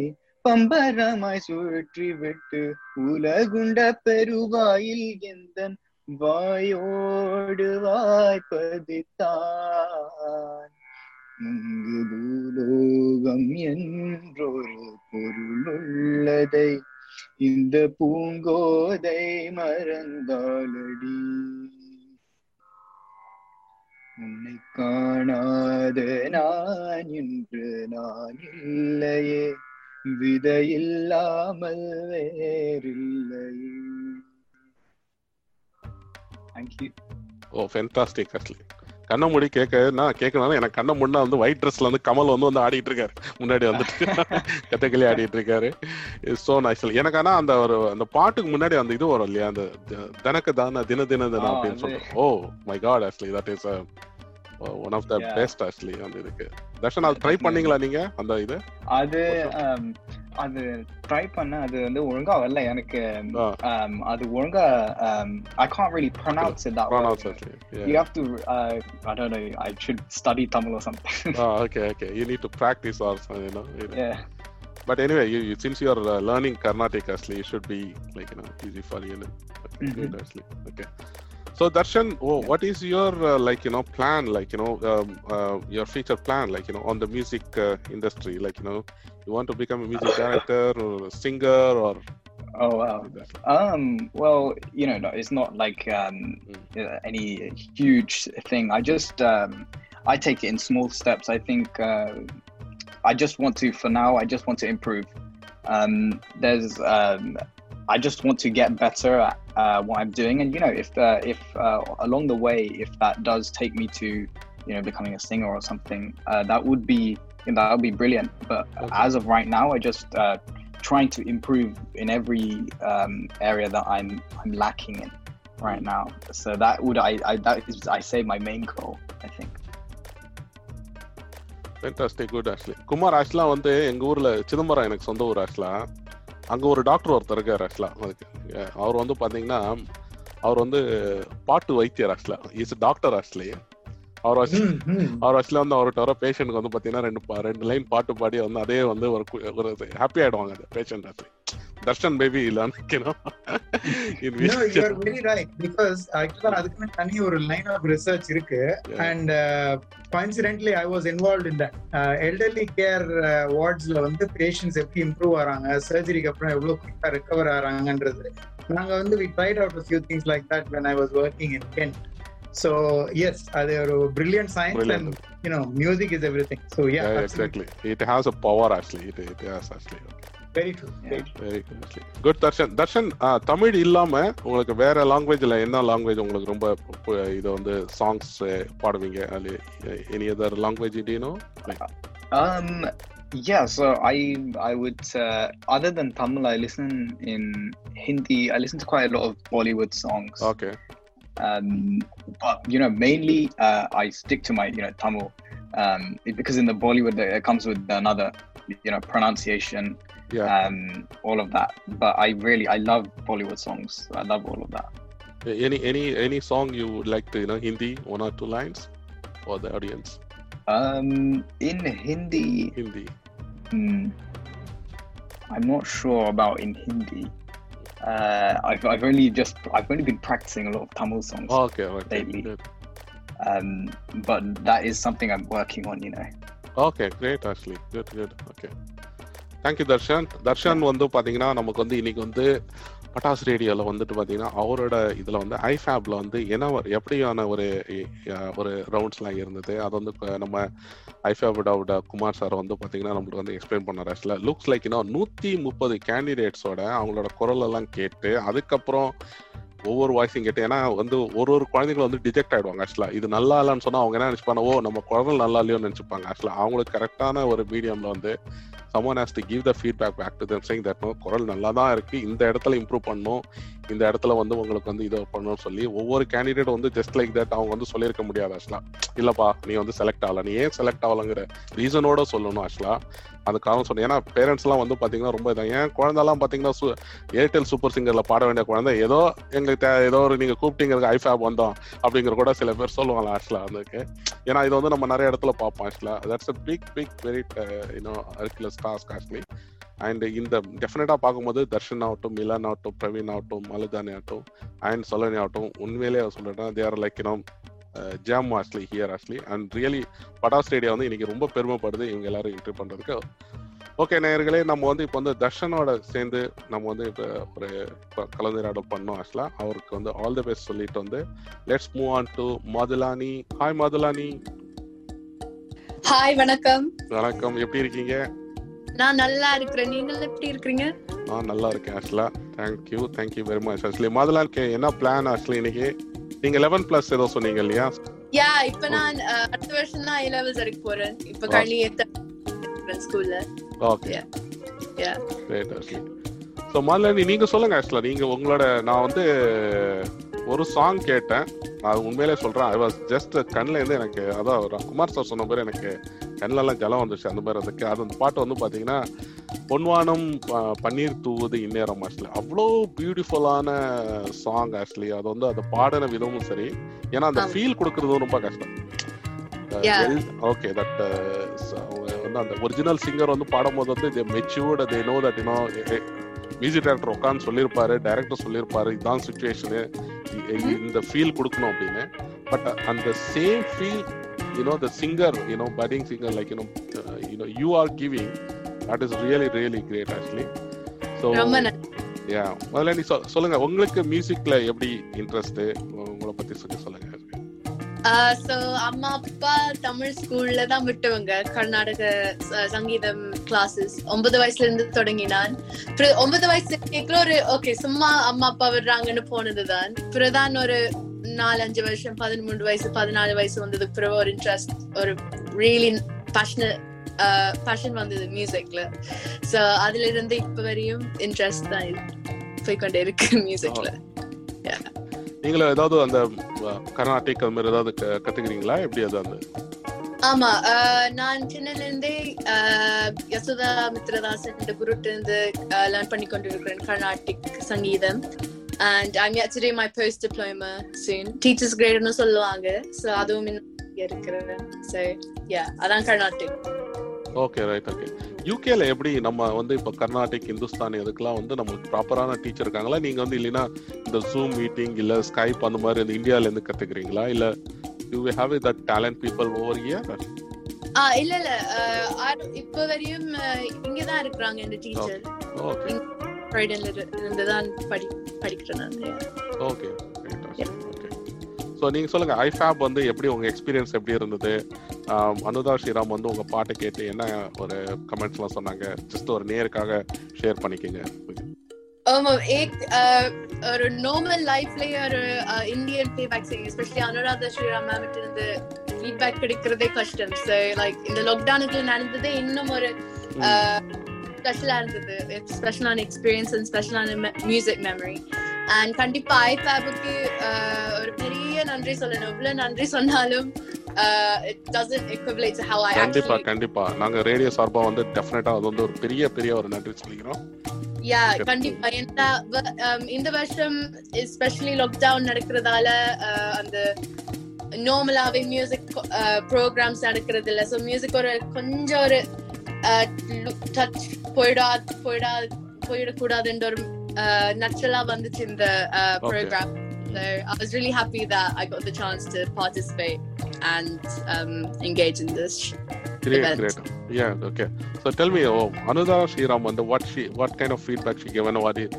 பம்பரமாய் சுற்றி விட்டு உலகுண்ட பெருவாயில் எந்தன் வாயோடு வாய்ப்பதித்தான் இங்கு பூலோகம் என்றொரு பொருள் உள்ளதை இந்த பூங்கோதை மறந்தாலடி. உன்னை காணாத நான் இன்று நான் இல்லையே. விதையில்லாமல் வேறில்லையே. தேங்க்யூ ஓ ஃபென்டாஸ்டிக் ஆக்சுவலி கண்ணை மூடி கேட்க நான் கேட்கணும் எனக்கு கண்ணை முன்னா வந்து ஒயிட் ட்ரெஸ்ல வந்து கமல் வந்து வந்து ஆடிட்டு இருக்காரு. முன்னாடி வந்துட்டு கத்தகளி ஆடிட்டு இருக்காரு. சோ நைஸ் எனக்கு ஆனா அந்த ஒரு அந்த பாட்டுக்கு முன்னாடி அந்த இது வரும் இல்லையா? அந்த தனக்கு தான தின தின தின ஆ, அப்படின்னு. சொல்லிட்டு. ஓ my God actually that is one of the. Best actually அந்த இதுக்கு தர்ஷன் அது ட்ரை பண்ணீங்களா நீங்க அந்த இது அது um, அது ட்ரை பண்ண அது வந்து ஒழுங்கா வரல எனக்கு ஆ. um, அது ஒழுங்கா um, can't really pronounce it that well. Pronounce actually You have to uh, I don't know I should study Tamil or something. Okay okay you need to practice or you know yeah. But anyway, you, you since you are uh, learning Carnatic, actually, it should be like you know easy for you. know. Okay, Mhm. good, actually. Okay. So Darshan, oh, what is your uh, like you know plan? Like you know um, uh, your future plan? Like you know on the music uh, industry? Like you know you want to become a music director or a singer or Oh wow. Um. Well, you know, no, it's not like um, uh, any huge thing. I just um, I take it in small steps. I think uh, I just want to, for now, I just want to improve. Um, there's, um, I just want to get better at uh, what I'm doing, and you know, if uh, if uh, along the way, if that does take me to, you know, becoming a singer or something, uh, that would be that would be brilliant. But Okay. as of right now, I just uh, trying to improve in every um, area that I'm I'm lacking in right now. So that would I, I that is I say my main goal. I think. Fantastic good actually Kumar ஆக்சுவலா வந்து எங்க ஊர்ல சிதம்பரம் எனக்கு சொந்த ஊர் ஆக்சுவலா அங்கே ஒரு டாக்டர் ஒருத்தர் இருக்கார் ஆக்சுவலாக அதுக்கு. அவர் வந்து பார்த்தீங்கன்னா அவர் வந்து பாட்டு வைத்தியர் ஆக்சுவலாக இஸ் டாக்டர் ஆக்சுவலி அவர் வச்சு. அவர் ஆக்சுவலா வந்து அவர்கிட்ட வர பேஷண்ட்க்கு வந்து பாத்தீங்கன்னா ரெண்டு ரெண்டு லைன் பாட்டு பாடி வந்து அதே வந்து ஒரு ஒரு ஹாப்பி ஆயிடுவாங்க அந்த பேஷண்ட் ஆக்சுவலி தர்ஷன் பேபி இல்லைன்னு அதுக்குன்னு தனி ஒரு லைன் ஆஃப் ரிசர்ச் இருக்கு. And coincidentally I was involve in that elderly care வார்ட்ஸ்ல வந்து பேஷண்ட்ஸ் எப்படி இம்ப்ரூவ் ஆறாங்க சர்ஜரிக்கு அப்புறம் எவ்வளவு குயிக்கா ரெக்கவர் ஆறாங்கன்றது. நாங்க வந்து we tried out few things like that when i was working in kent. so yes அது ஒரு brilliant science Brilliant. and you know music is everything so yeah, absolutely. Exactly it has a power actually it it has actually very true very Yeah. true. Very good good Darshan Darshan ஆ, தமிழ் இல்லாம உங்களுக்கு வேற லாங்குவேஜ்ல என்ன language உங்களுக்கு ரொம்ப பு- இது வந்து சாங்ஸ் பாடுவீங்க அது any other language இண்டியனோ Um. Yeah. So I I would uh, other than Tamil, I listen in Hindi. I listen to quite a lot of Bollywood songs. Okay um, but you know, mainly uh, I stick to my you know Tamil um, because in the Bollywood it comes with another you know pronunciation, yeah. um, all of that. But I really I love Bollywood songs. I love all of that. Any any any song you would like to you know Hindi one or two lines for the audience. Um, in Hindi. Hindi. mm, I'm not sure about in Hindi. Uh, I've, I've only just, I've only been practicing a lot of Tamil songs. Okay okay Lately. Um, but that is something I'm working on, you know. Okay great actually good good okay thank you Darshan Darshan வந்து பாத்தீங்கன்னா நமக்கு வந்து இன்னைக்கு வந்து பட்டாஸ் ரேடியோவில் வந்துட்டு பார்த்தீங்கன்னா அவரோட இதில் வந்து ஐஃபேப்ல வந்து என்ன எப்படியான ஒரு ஒரு ரவுண்ட்ஸ்லாம் இருந்தது? அது வந்து நம்ம ஐஃபேபோட குமார் சார் வந்து பார்த்தீங்கன்னா நம்மளுக்கு வந்து எக்ஸ்பிளைன் பண்ணார். ஆக்சுவலா லுக்ஸ் லைக் இன்னும் நூற்றி முப்பது கேண்டிடேட்ஸோட அவங்களோட குரலெல்லாம் கேட்டு அதுக்கப்புறம் ஒவ்வொரு வாய்ஸையும் கேட்டு ஏன்னா வந்து ஒரு ஒரு குழந்தைங்களும் வந்து டிஜெக்ட் ஆயிடுவாங்க. ஆக்சுவலா இது நல்லா இல்லைன்னு சொன்னா அவங்க என்ன நினைச்சுப்பாங்க? ஓ நம்ம குழந்தை நல்லா இல்லையோன்னு நினைச்சுப்பாங்க. ஆக்சுவலா அவங்களுக்கு கரெக்டான ஒரு மீடியம்ல வந்து someone has to give the feedback back to them saying that no குரல் நல்லா தான் இருக்கு. இந்த இடத்துல இம்ப்ரூவ் பண்ணணும். இந்த இடத்துல வந்து உங்களுக்கு வந்து இதை பண்ணணும்னு சொல்லி ஒவ்வொரு கேண்டிடேட் வந்து ஜஸ்ட் லைக் தட் அவங்க வந்து சொல்லியிருக்க முடியாது ஆக்சுவலா. இல்லப்பா நீ வந்து செலக்ட் ஆகல. நீ ஏன் செலக்ட் ஆகலங்கிற ரீசனோட சொல்லணும் ஆக்சுவலா. அது காரணம் சொன்னேன். ஏன்னா பேரண்ட்ஸ் எல்லாம் வந்து பாத்தீங்கன்னா ரொம்ப இதான் ஏன் குழந்தெல்லாம் பாத்தீங்கன்னா ஏர்டெல் சூப்பர் சிங்கர்ல பாட வேண்டிய குழந்தை ஏதோ எங்களுக்கு ஏதோ ஒரு நீங்க கூப்பிட்டீங்க ஐஃபேப் வந்தோம் அப்படிங்கிற கூட சில பேர் சொல்லுவாங்க ஆக்சுவலா அதுக்கு. ஏன்னா இது வந்து நம்ம நிறைய இடத்துல பார்ப்போம் ஆக்சுவலா. That's a big big very இன்னும் அர்குலஸ் டாஸ்க் ஆக்சுவலி அண்ட் இந்த டெஃபினட்டா பார்க்கும்போது தர்ஷன் ஆகட்டும் மிலன் ஆகட்டும் பிரவீன் ஆகட்டும் மலுதானி ஆகட்டும் அண்ட் சொலனி ஆகட்டும் உண்மையிலேயே சொல்லிட்டேன் there like you know jam actually here actually and really Pattas radio வந்து இன்னைக்கு ரொம்ப பெருமைப்படுது இவங்க எல்லாரும் இன்டர்வியூ பண்றதுக்கு. ஓகே நேயர்களே நம்ம வந்து இப்போ வந்து தர்ஷனோட சேர்ந்து நம்ம வந்து இப்போ ஒரு கலந்துரையாடல் பண்ணோம் ஆக்சுவலா. அவருக்கு வந்து ஆல் தி பெஸ்ட் சொல்லிட்டு வந்து let's move on to Madhulani. Hi Madhulani. Hi வணக்கம். வணக்கம். எப்படி இருக்கீங்க? நான் நல்லா இருக்கிறேன். நீங்கள் எப்படி இருக்கிறீங்க? நான் நல்லா இருக்கேன் ஆக்சுவலா thank you thank you very much actually மதுலானிக்கு என்ன பிளான் ஆக்சுவலி இன்னைக்கு? நீங்க லெவன் பிளஸ் ஏதோ சொன்னீங்க இல்லையா? யா இப்ப நான் அடுத்த வருஷம் தான் லெவல்ஸ் வரைக்கும் போறேன். இப்ப கழனி ஸ்கூல்ல okay. Yeah. Great actually so Madhulani நீங்க சொல்லுங்க ஆக்சுவலா நீங்க உங்களோட நான் வந்து ஒரு சாங் கேட்டேன். நான் உண்மையிலே சொல்றேன். ஐ வாஸ் ஜஸ்ட் கண்ணில் இருந்து எனக்கு அதான் குமார் சார் சொன்ன மாதிரி எனக்கு கண்ணிலெல்லாம் ஜலம் வந்துச்சு அந்த மாதிரி அதுக்கு அது அந்த பாட்டு வந்து பாத்தீங்கன்னா பொன்வானம் பன்னீர் தூவுது இந்நேரம் ஆக்சுவலி அவ்வளோ பியூட்டிஃபுல்லான சாங் ஆக்சுவலி அது வந்து அதை பாடின விதமும் சரி. ஏன்னா அந்த. ஃபீல் கொடுக்கறதும் ரொம்ப கஷ்டம். ஓகே தட் வந்து அந்த ஒரிஜினல் சிங்கர் வந்து பாடும்போது வந்து they matured they know that you know music director உட்காந்து சொல்லியிருப்பாரு டைரக்டர் சொல்லியிருப்பாரு. இதுதான் சுச்சுவேஷனு இந்த ஃபீல் கொடுக்கணும் அப்படின்னு. பட் அந்த same feel you know the singer you know budding singer like you know uh, you know you are giving that is really really great actually. So yeah முதல்ல நீ சொல்லுங்க உங்களுக்கு மியூசிக்ல எப்படி இன்ட்ரெஸ்ட் உங்களை பத்தி சொல்லி சொல்லுங்க. சோ அம்மா அப்பா தமிழ் ஸ்கூல்ல தான் விட்டவங்க. கர்நாடக சங்கீதம் கிளாஸஸ் ஒன்பது வயசுல இருந்து தொடங்கினான். ஒன்பது வயசு ஒரு ஓகே சும்மா அம்மா அப்பா விடுறாங்கன்னு போனதுதான். பிறதான் ஒரு நாலஞ்சு வருஷம் பதிமூணு வயசு பதினாலு வயசு வந்ததுக்கு பிறகு ஒரு இன்ட்ரெஸ்ட் ஒரு ரியலி பேஷனட் பேஷன் வந்தது மியூசிக்ல சோ அதுல இருந்து இப்ப வரையும் இன்ட்ரெஸ்ட் தான் இருக்கு. போய்க்கொண்டே இருக்கு மியூசிக்ல நீங்களும் ஏதாவது அந்த கர்நாடிக் அது மாதிரி ஏதாவது கத்துக்கிறீங்களா எப்படி அது அந்த ஆமா நான் சின்னல இருந்தே யசோதா மித்ரதாசன் குருட்டு இருந்து லேர்ன் பண்ணி கொண்டிருக்கிறேன் கர்நாடிக் சங்கீதம் and I'm yet to do my post diploma soon. Teachers கிரேட்னு சொல்லுவாங்க சோ அதுவும் இன்னும் இருக்கிறேன் சோ யா அதான் கர்நாடிக் ஓகே ரைட் ஓகே யூகேல எப்படி நம்ம வந்து இப்போ கர்நாடிக் இந்துஸ்தானி இதுக்கெல்லாம் வந்து நம்மளுக்கு ப்ராப்பரான டீச்சர் இருக்காங்களா நீங்க வந்து இல்லைன்னா இந்த ஜூம் மீட்டிங் இல்ல ஸ்கைப் அந்த மாதிரி இந்த இந்தியால இருந்து கத்துக்கிறீங்களா இல்ல you have that talent people over year ஆ இல்ல இல்ல இப்ப வரையும் ஆஹ் இங்கதான் இருக்கிறாங்க இந்த டீச்சர் ஓகே ஃப்ரைடேல இருந்து தான் படி படிக்கிறேன் நான். ஓகே ஓகே ஸோ நீங்க சொல்லுங்க ஐஃபேப் வந்து எப்படி உங்க எக்ஸ்பீரியன்ஸ் எப்படி இருந்தது? அனுதா ஸ்ரீராம் வந்து உங்க பாட்டை கேட்டு என்ன ஒரு கமெண்ட்ஸ்லாம் சொன்னாங்க? ஜஸ்ட் ஒரு நேருக்காக ஷேர் பண்ணிக்கங்க. ஆமா ஏக் அஹ், ஒரு நார்மல் லைஃப்லயே ஒரு Indian playback singing especially Anuradha Sriram ma'am இருந்து ஃபீட்பேக் கிடைக்கிறதே கஷ்டம். ஸோ லைக் இந்த லாக்டவுனுக்கு நடந்ததே இன்னும் ஒரு ஸ்பெஷலா இருந்தது ஸ்பெஷலான எக்ஸ்பீரியன்ஸ் அண்ட் ஸ்பெஷலான மியூசிக் மெமரி அண்ட் கண்டிப்பா ஐஃபேபுக்கு ஒரு பெரிய நன்றி சொல்லணும். எவ்வளவு நன்றி சொன்னாலும் I கண்டிப்பா கண்டிப்பா. நாங்க ரேடியோ சார்பா வந்து டெஃபினட்டா அது வந்து ஒரு பெரிய பெரிய ஒரு நன்றி சொல்லிக்கிறோம். யா. கண்டிப்பா. ஏன்னா வ- um, இந்த வருஷம் எஸ்பெஷலி லாக்டவுன் நடக்கிறதால uh, அந்த நார்மலாவே மியூசிக் ப்ரோக்ராம்ஸ் நடக்கிறது இல்ல ஸோ மியூசிக் ஒரு கொஞ்சம் ஒரு டச் போயிடா போயிடா போயிடக்கூடாதுன்ற ஒரு நச்சுரலா வந்துச்சு இந்த programme So I was really happy that I got the chance to participate and um, engage in this. Great, event. great. Yeah, okay. So tell me, oh, Anuda Sriram, and what she, what kind of feedback she given? What is,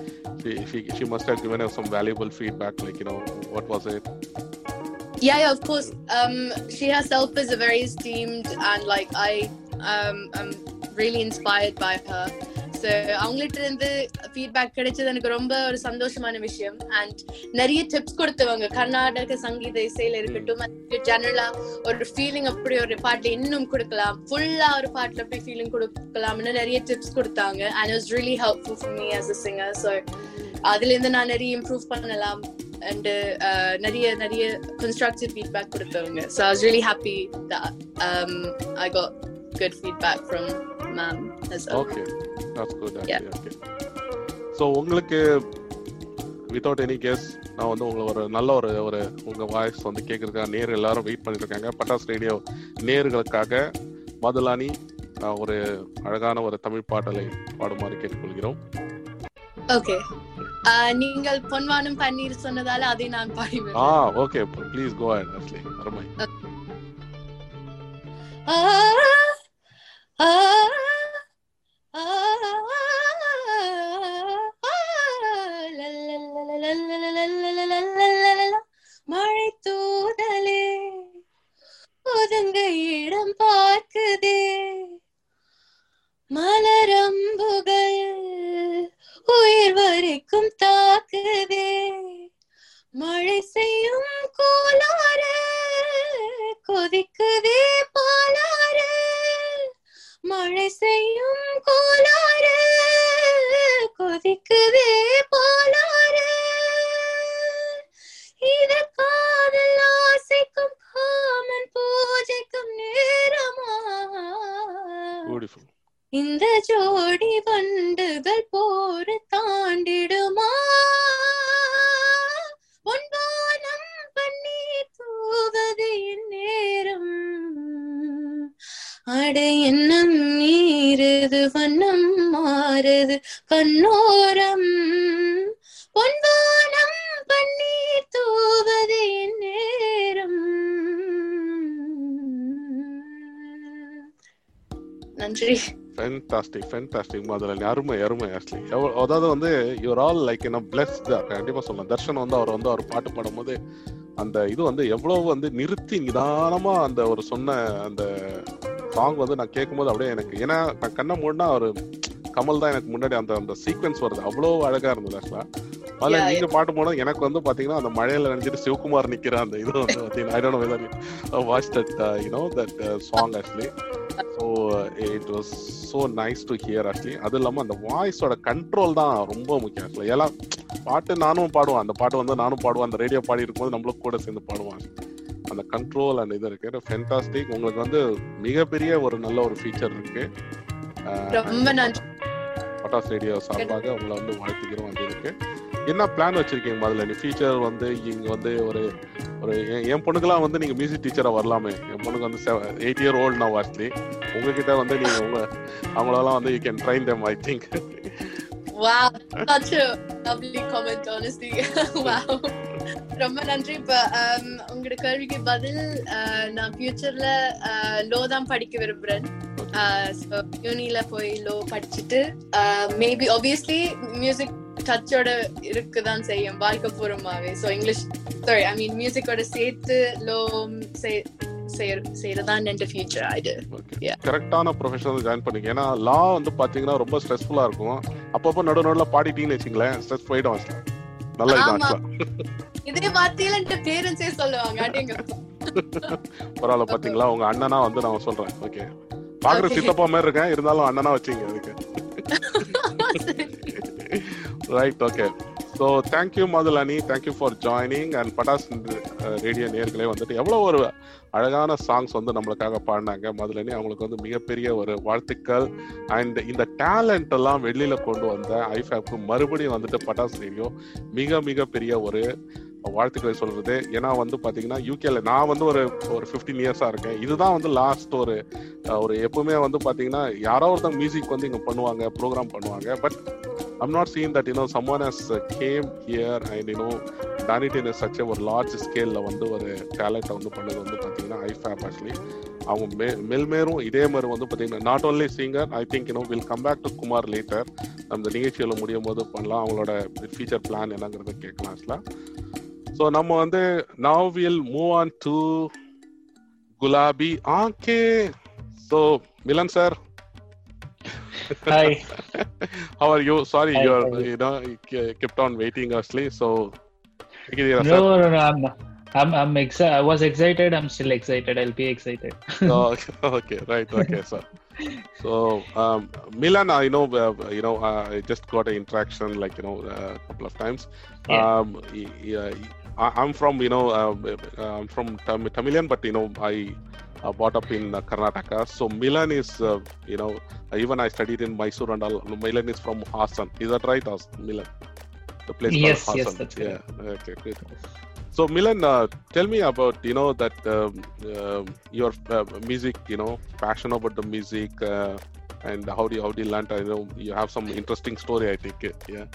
she, she, she must have given us some valuable feedback. Like you know, what was it? yeah, yeah of course um she herself is a very esteemed and like i um i'm really inspired by her. So அவங்கள்ட்ட இருந்து feedback கிடைச்சது. எனக்கு ரொம்ப ஒரு சந்தோஷமான விஷயம். And நிறைய tips கொடுத்தவங்க கர்நாடக சங்கீத இசையில இருக்கட்டும் ஜெனரலா ஒரு ஃபீலிங் அப்படி ஒரு பாட்டுல இன்னும் கொடுக்கலாம். ஃபுல்லா ஒரு பாட்டுல அப்படி ஃபீலிங் கொடுக்கலாம்னு நிறைய டிப்ஸ் கொடுத்தாங்க. And was really helpful for me as a singer so அதுல இருந்து நான் நிறைய இம்ப்ரூவ் பண்ணலாம். அண்ட் நிறைய நிறைய கன்ஸ்ட்ரக்டிவ் ஃபீட்பேக் கொடுத்தவங்க. So I was really happy I got good feedback from ma'am as well. Okay, that's good. Yeah. Okay, okay. So உங்களுக்கு without any guess நான் வந்து உங்களை ஒரு நல்ல ஒரு ஒரு உங்க வாய்ஸ் வந்து கேட்கறதுக்காக நேர் எல்லாரும் வெயிட் பண்ணிட்டு இருக்காங்க பட்டாஸ் ரேடியோ நேர்களுக்காக மதுலானி ஒரு அழகான ஒரு தமிழ் பாடலை பாடுமாறு கேட்டுக்கொள்கிறோம். ஓகே நீங்கள் பொன்வானம் பன்னீர் சொன்னதால அதை நான் பாடிவேன் ஆ ஓகே ப்ளீஸ் கோ அஹெட் அருமை ஆ, மழை தூதலே ஒதுங்க இடம் பார்க்குதே. மலரம்புகள் உயிர் வரைக்கும் தாக்குதே. மழை செய்யும் கோலாறு கொதிக்குதே பாலாறு. மழை செய்யும் கோலாறு கொதிக்கு ஃபென்டாஸ்டிக் ஃபென்டாஸ்டிக் முதல்ல அருமை அருமை ஆக்சுவலி அதாவது வந்து யுவர் ஆல் லைக் என்ன பிளஸ்ட் கண்டிப்பா சொல்லலாம் தர்ஷன் வந்து அவர் வந்து அவர் பாட்டு பாடும்போது அந்த இது வந்து எவ்வளவு வந்து நிறுத்தி நிதானமா அந்த ஒரு சொன்ன அந்த சாங் வந்து நான் கேட்கும்போது அப்படியே எனக்கு ஏன்னா நான் கண்ணை மூடினா ஒரு கமல் தான் எனக்கு முன்னாடி அந்த அந்த சீக்வன்ஸ் வருது. அவ்வளோ அழகா இருந்தது ஆக்சுவலா அதில் Yeah, நீங்க பாட்டு போனது எனக்கு வந்து பாத்தீங்கன்னா அந்த மழையில நினைச்சிட்டு சிவகுமார் நிக்கிற அந்த இது வந்து பாத்தீங்கன்னா I don't know whether watch that you know that song actually so it was so nice to hear actually அது இல்லாமல் அந்த வாய்ஸோட கண்ட்ரோல் தான் ரொம்ப முக்கியம் ஆக்சுவலி எல்லாம் பாட்டு நானும் பாடுவேன். அந்த பாட்டு வந்து நானும் பாடுவேன். அந்த ரேடியோ பாடி இருக்கும்போது நம்மளும் கூட சேர்ந்து பாடுவான் அந்த கண்ட்ரோல் அந்த இது இருக்கு. ஃபென்டாஸ்டிக் உங்களுக்கு வந்து மிகப்பெரிய ஒரு நல்ல ஒரு ஃபீச்சர் இருக்கு. ரொம்ப நன்றி. பட்டாஸ் ரேடியோ சார்பாக உங்களை வந்து வாழ்த்துக்கிறோம் அது இருக்கு. என்ன பிளான் வச்சிருக்கீங்க முதல்ல? நீ ஃபீச்சர் வந்து இங்க வந்து ஒரு ஒரு என் பொண்ணுக்கெல்லாம் வந்து நீங்க மியூசிக் டீச்சரா வரலாமே. என் பொண்ணுக்கு வந்து எயிட் இயர் ஓல்டு நான் ஆக்சுவலி உங்ககிட்ட வந்து நீங்க உங்க அவங்களெல்லாம் வந்து you can train them I think Wow, such a lovely comment, honestly. wow. ரொம்ப நன்றி. இப்ப um, உங்களோட கேள்விக்கு பதில் uh, நான் ஃபியூச்சர்ல லோ தான் படிக்க விரும்புறேன். யூனில போய் லோ படிச்சுட்டு மேபி ஆப்வியஸ்லி மியூசிக் டச்சோட இருக்குதான் செய்யும் வாழ்க்கை பூர்வமாவே. So English sorry I mean மியூசிக்கோட சேர்த்து லோ செய்யறதான் என் ஃபியூச்சர் இது. கரெக்டான ப்ரொஃபஷனல் ஜாயின் பண்ணிக்க. ஏன்னா லா வந்து பாத்தீங்கன்னா ரொம்ப ஸ்ட்ரெஸ்ஃபுல்லா இருக்கும். அப்பப்போ நடு நடுவில் பாடிட்டீங்கன்னு வச்சுங்களேன் ஸ்ட்ரெஸ் போயிடும். நல்ல இது ஆமா. actually. இதே வார்த்தையில என் பேரண்ட்ஸே சொல்லுவாங்க பரவாயில்ல பாத்தீங்களா? உங்க அண்ணனா வந்து நான் சொல்றேன். ஓகே பாக்குற. சித்தப்பா மாதிரி இருக்கேன். இருந்தாலும் அண்ணனா வச்சீங்க அதுக்கு. Right okay so thank you Madhulani thank you for joining and Pattas radio நேர்களே வந்துட்டு எவ்வளோ ஒரு அழகான சாங்ஸ் வந்து நம்மளுக்காக பாடினாங்க. மதுலனி அவங்களுக்கு வந்து மிகப்பெரிய ஒரு வாழ்த்துக்கள். அண்ட் இந்த டேலண்ட் எல்லாம் வெளியில் கொண்டு வந்த ஐஃபேப்க்கு மறுபடியும் வந்துட்டு பட்டாஸ் ரேடியோ மிக மிக பெரிய ஒரு வாழ்த்துக்களை சொல்றது. ஏன்னா வந்து பாத்தீங்கன்னா யூகேல நான் வந்து ஒரு ஒரு ஃபிஃப்டீன் இயர்ஸா இருக்கேன். இதுதான் வந்து லாஸ்ட் ஒரு ஒரு எப்பவுமே வந்து பாத்தீங்கன்னா யாரோ ஒருத்தங்க மியூசிக் வந்து இங்க பண்ணுவாங்க ப்ரோக்ராம் பண்ணுவாங்க. But I'm not seen that you know someone has came here and you know done it in such ஒரு லார்ஜ் ஸ்கேல்ல வந்து ஒரு டேலண்ட்டை வந்து பண்ணது வந்து பாத்தீங்கன்னா ஐஃபேப் ஆக்சுவலி அவங்க மே மெல்மேரும் இதே மாதிரி வந்து பாத்தீங்கன்னா not only singer I think you know will come back to Kumar later அந்த நிகழ்ச்சியில் முடியும் போது பண்ணலாம். அவங்களோட ஃபியூச்சர் பிளான் என்னங்கிறத கேட்கலாம் ஆக்சுவலா ஸோ நம்ம வந்து now will move on to Gulabi Aake so Milan sir Hi. How are you? Sorry, Hi, you're you? know you kept on waiting actually. So, take it easy, No, no, no. I'm, I'm, I'm excited. I was excited. I'm still excited. I'll be excited. Oh, okay, right, okay, sir. So, um, Milan, I know, uh, you know, uh, I just got an interaction like you know a couple of times. Yeah. Um, yeah, I, I'm from you know uh, uh, I'm from Tam- Tamilian, but you know I uh, brought up in uh, Karnataka. So Milan is uh, you know even I studied in Mysore and all. Milan is from Hassan. Is that right, Has- Milan? The place Yes, called yes, Hassan. that's yeah. Okay, great. So Milan, uh, tell me about you know that um, uh, your uh, music, you know, passion about the music, uh, and how do you how do you learn? I know you have some interesting story. I think, yeah.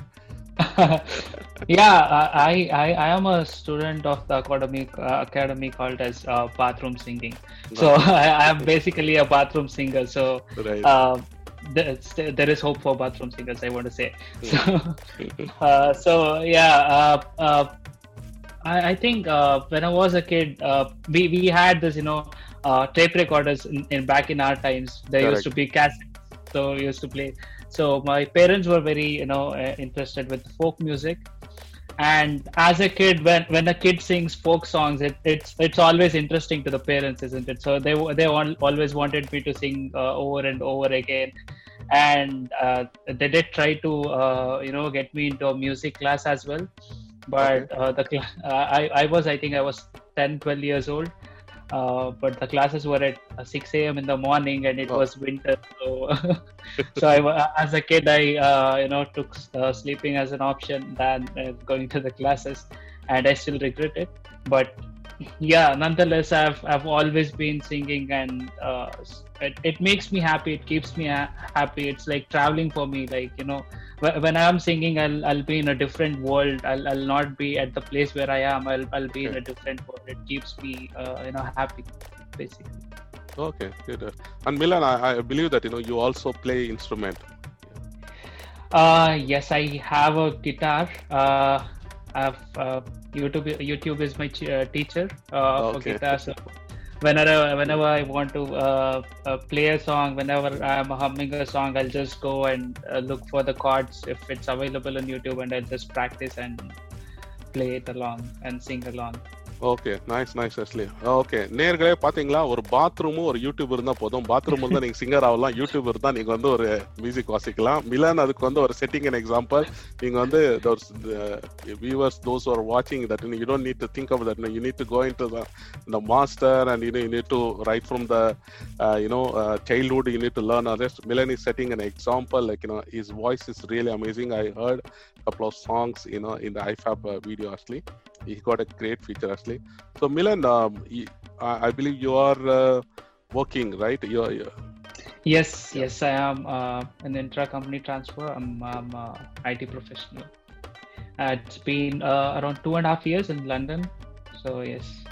yeah, I, I I am a student of the academy uh, academy called as uh, bathroom singing. So I, am basically a bathroom singer. So right. uh, there is hope for bathroom singers. I want to say. So, uh, so yeah. Uh, uh, I, I think uh, when I was a kid, uh, we we had this, you know, uh, tape recorders in, in back in our times. There used to be cassettes, so we used to play. So my parents were very, you know, uh, interested with folk music. And as a kid, when when a kid sings folk songs, it, it's it's always interesting to the parents, isn't it? So they they always wanted me to sing uh, over and over again, and uh, they did try to uh, you know get me into a music class as well but uh, the cl- uh, I, I was i think i was 10 12 years old Uh, but the classes were at uh, 6 a.m. in the morning, and it Oh. was winter. So, so I, as a kid, I uh, you know took uh, sleeping as an option than uh, going to the classes, and I still regret it. But yeah, nonetheless, I've I've always been singing, and uh, it, it makes me happy. It keeps me ha- happy. It's like traveling for me. Like you know, wh- when I'm singing, I'll I'll be in a different world. I'll I'll not be at the place where I am. I'll I'll be in a different world. It keeps me uh, you know happy, basically. Okay, good. And Milan, I, I believe that you know you also play instrument. Uh, yes, I have a guitar. Uh, I've uh, YouTube. YouTube is my ch- uh, teacher uh, for guitar. So whenever whenever I want to uh, uh, play a song, whenever I'm humming a song, I'll just go and uh, look for the chords if it's available on YouTube, and I'll just practice and play it along and sing along. Okay nice nice அஸ்லி okay நேர்களே பாத்தீங்களா? ஒரு பாத்ரூமும் ஒரு YouTube இருந்தா போதும். Bathroom இருந்தா நீங்க singer ஆகலாம் YouTube இருந்தா நீங்க வந்து ஒரு மியூசிக் வாசிக்கலாம். மிலன் அதுக்கு வந்து ஒரு செட்டிங் அண்ட் எக்ஸாம்பிள் நீங்க வந்து வியூவர்ஸ் தோஸ் ஆர் வாட்சிங் that you don't need to think of that you need to go into the master and you you need to right from the you know childhood you need to learn other Milan is setting and example like you know is voice is really amazing I heard i of songs you know இந்த iFab video actually in the ifab video actually he got a great feature actually. So milan um, y- I, I believe you are uh, working right? You're, you're Yes, yes, I am uh, an intra-company transfer. I'm, I'm a IT professional. Uh, it's been uh, around two and a half years in London. So yes,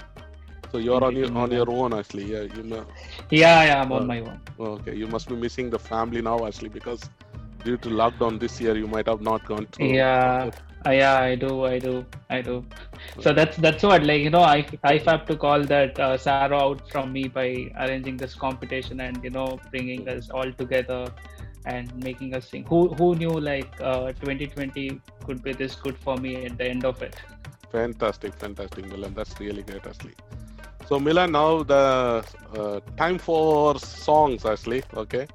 so you're on your on your own actually. Yeah you know, yeah, yeah, I'm on my own. okay. You must be missing the family now actually because due to lockdown this year you might have not gone to Yeah, uh, yeah, I do, I do, I do. So that's that's what like you know I I have to call that uh, sorrow out from me by arranging this competition and you know bringing us all together and making us sing. Who who knew like uh, 2020 could be this good for me at the end of it? Fantastic, fantastic, Milan. That's really great, Ashley. So, Milan, now the uh, time for songs, Ashley. Okay,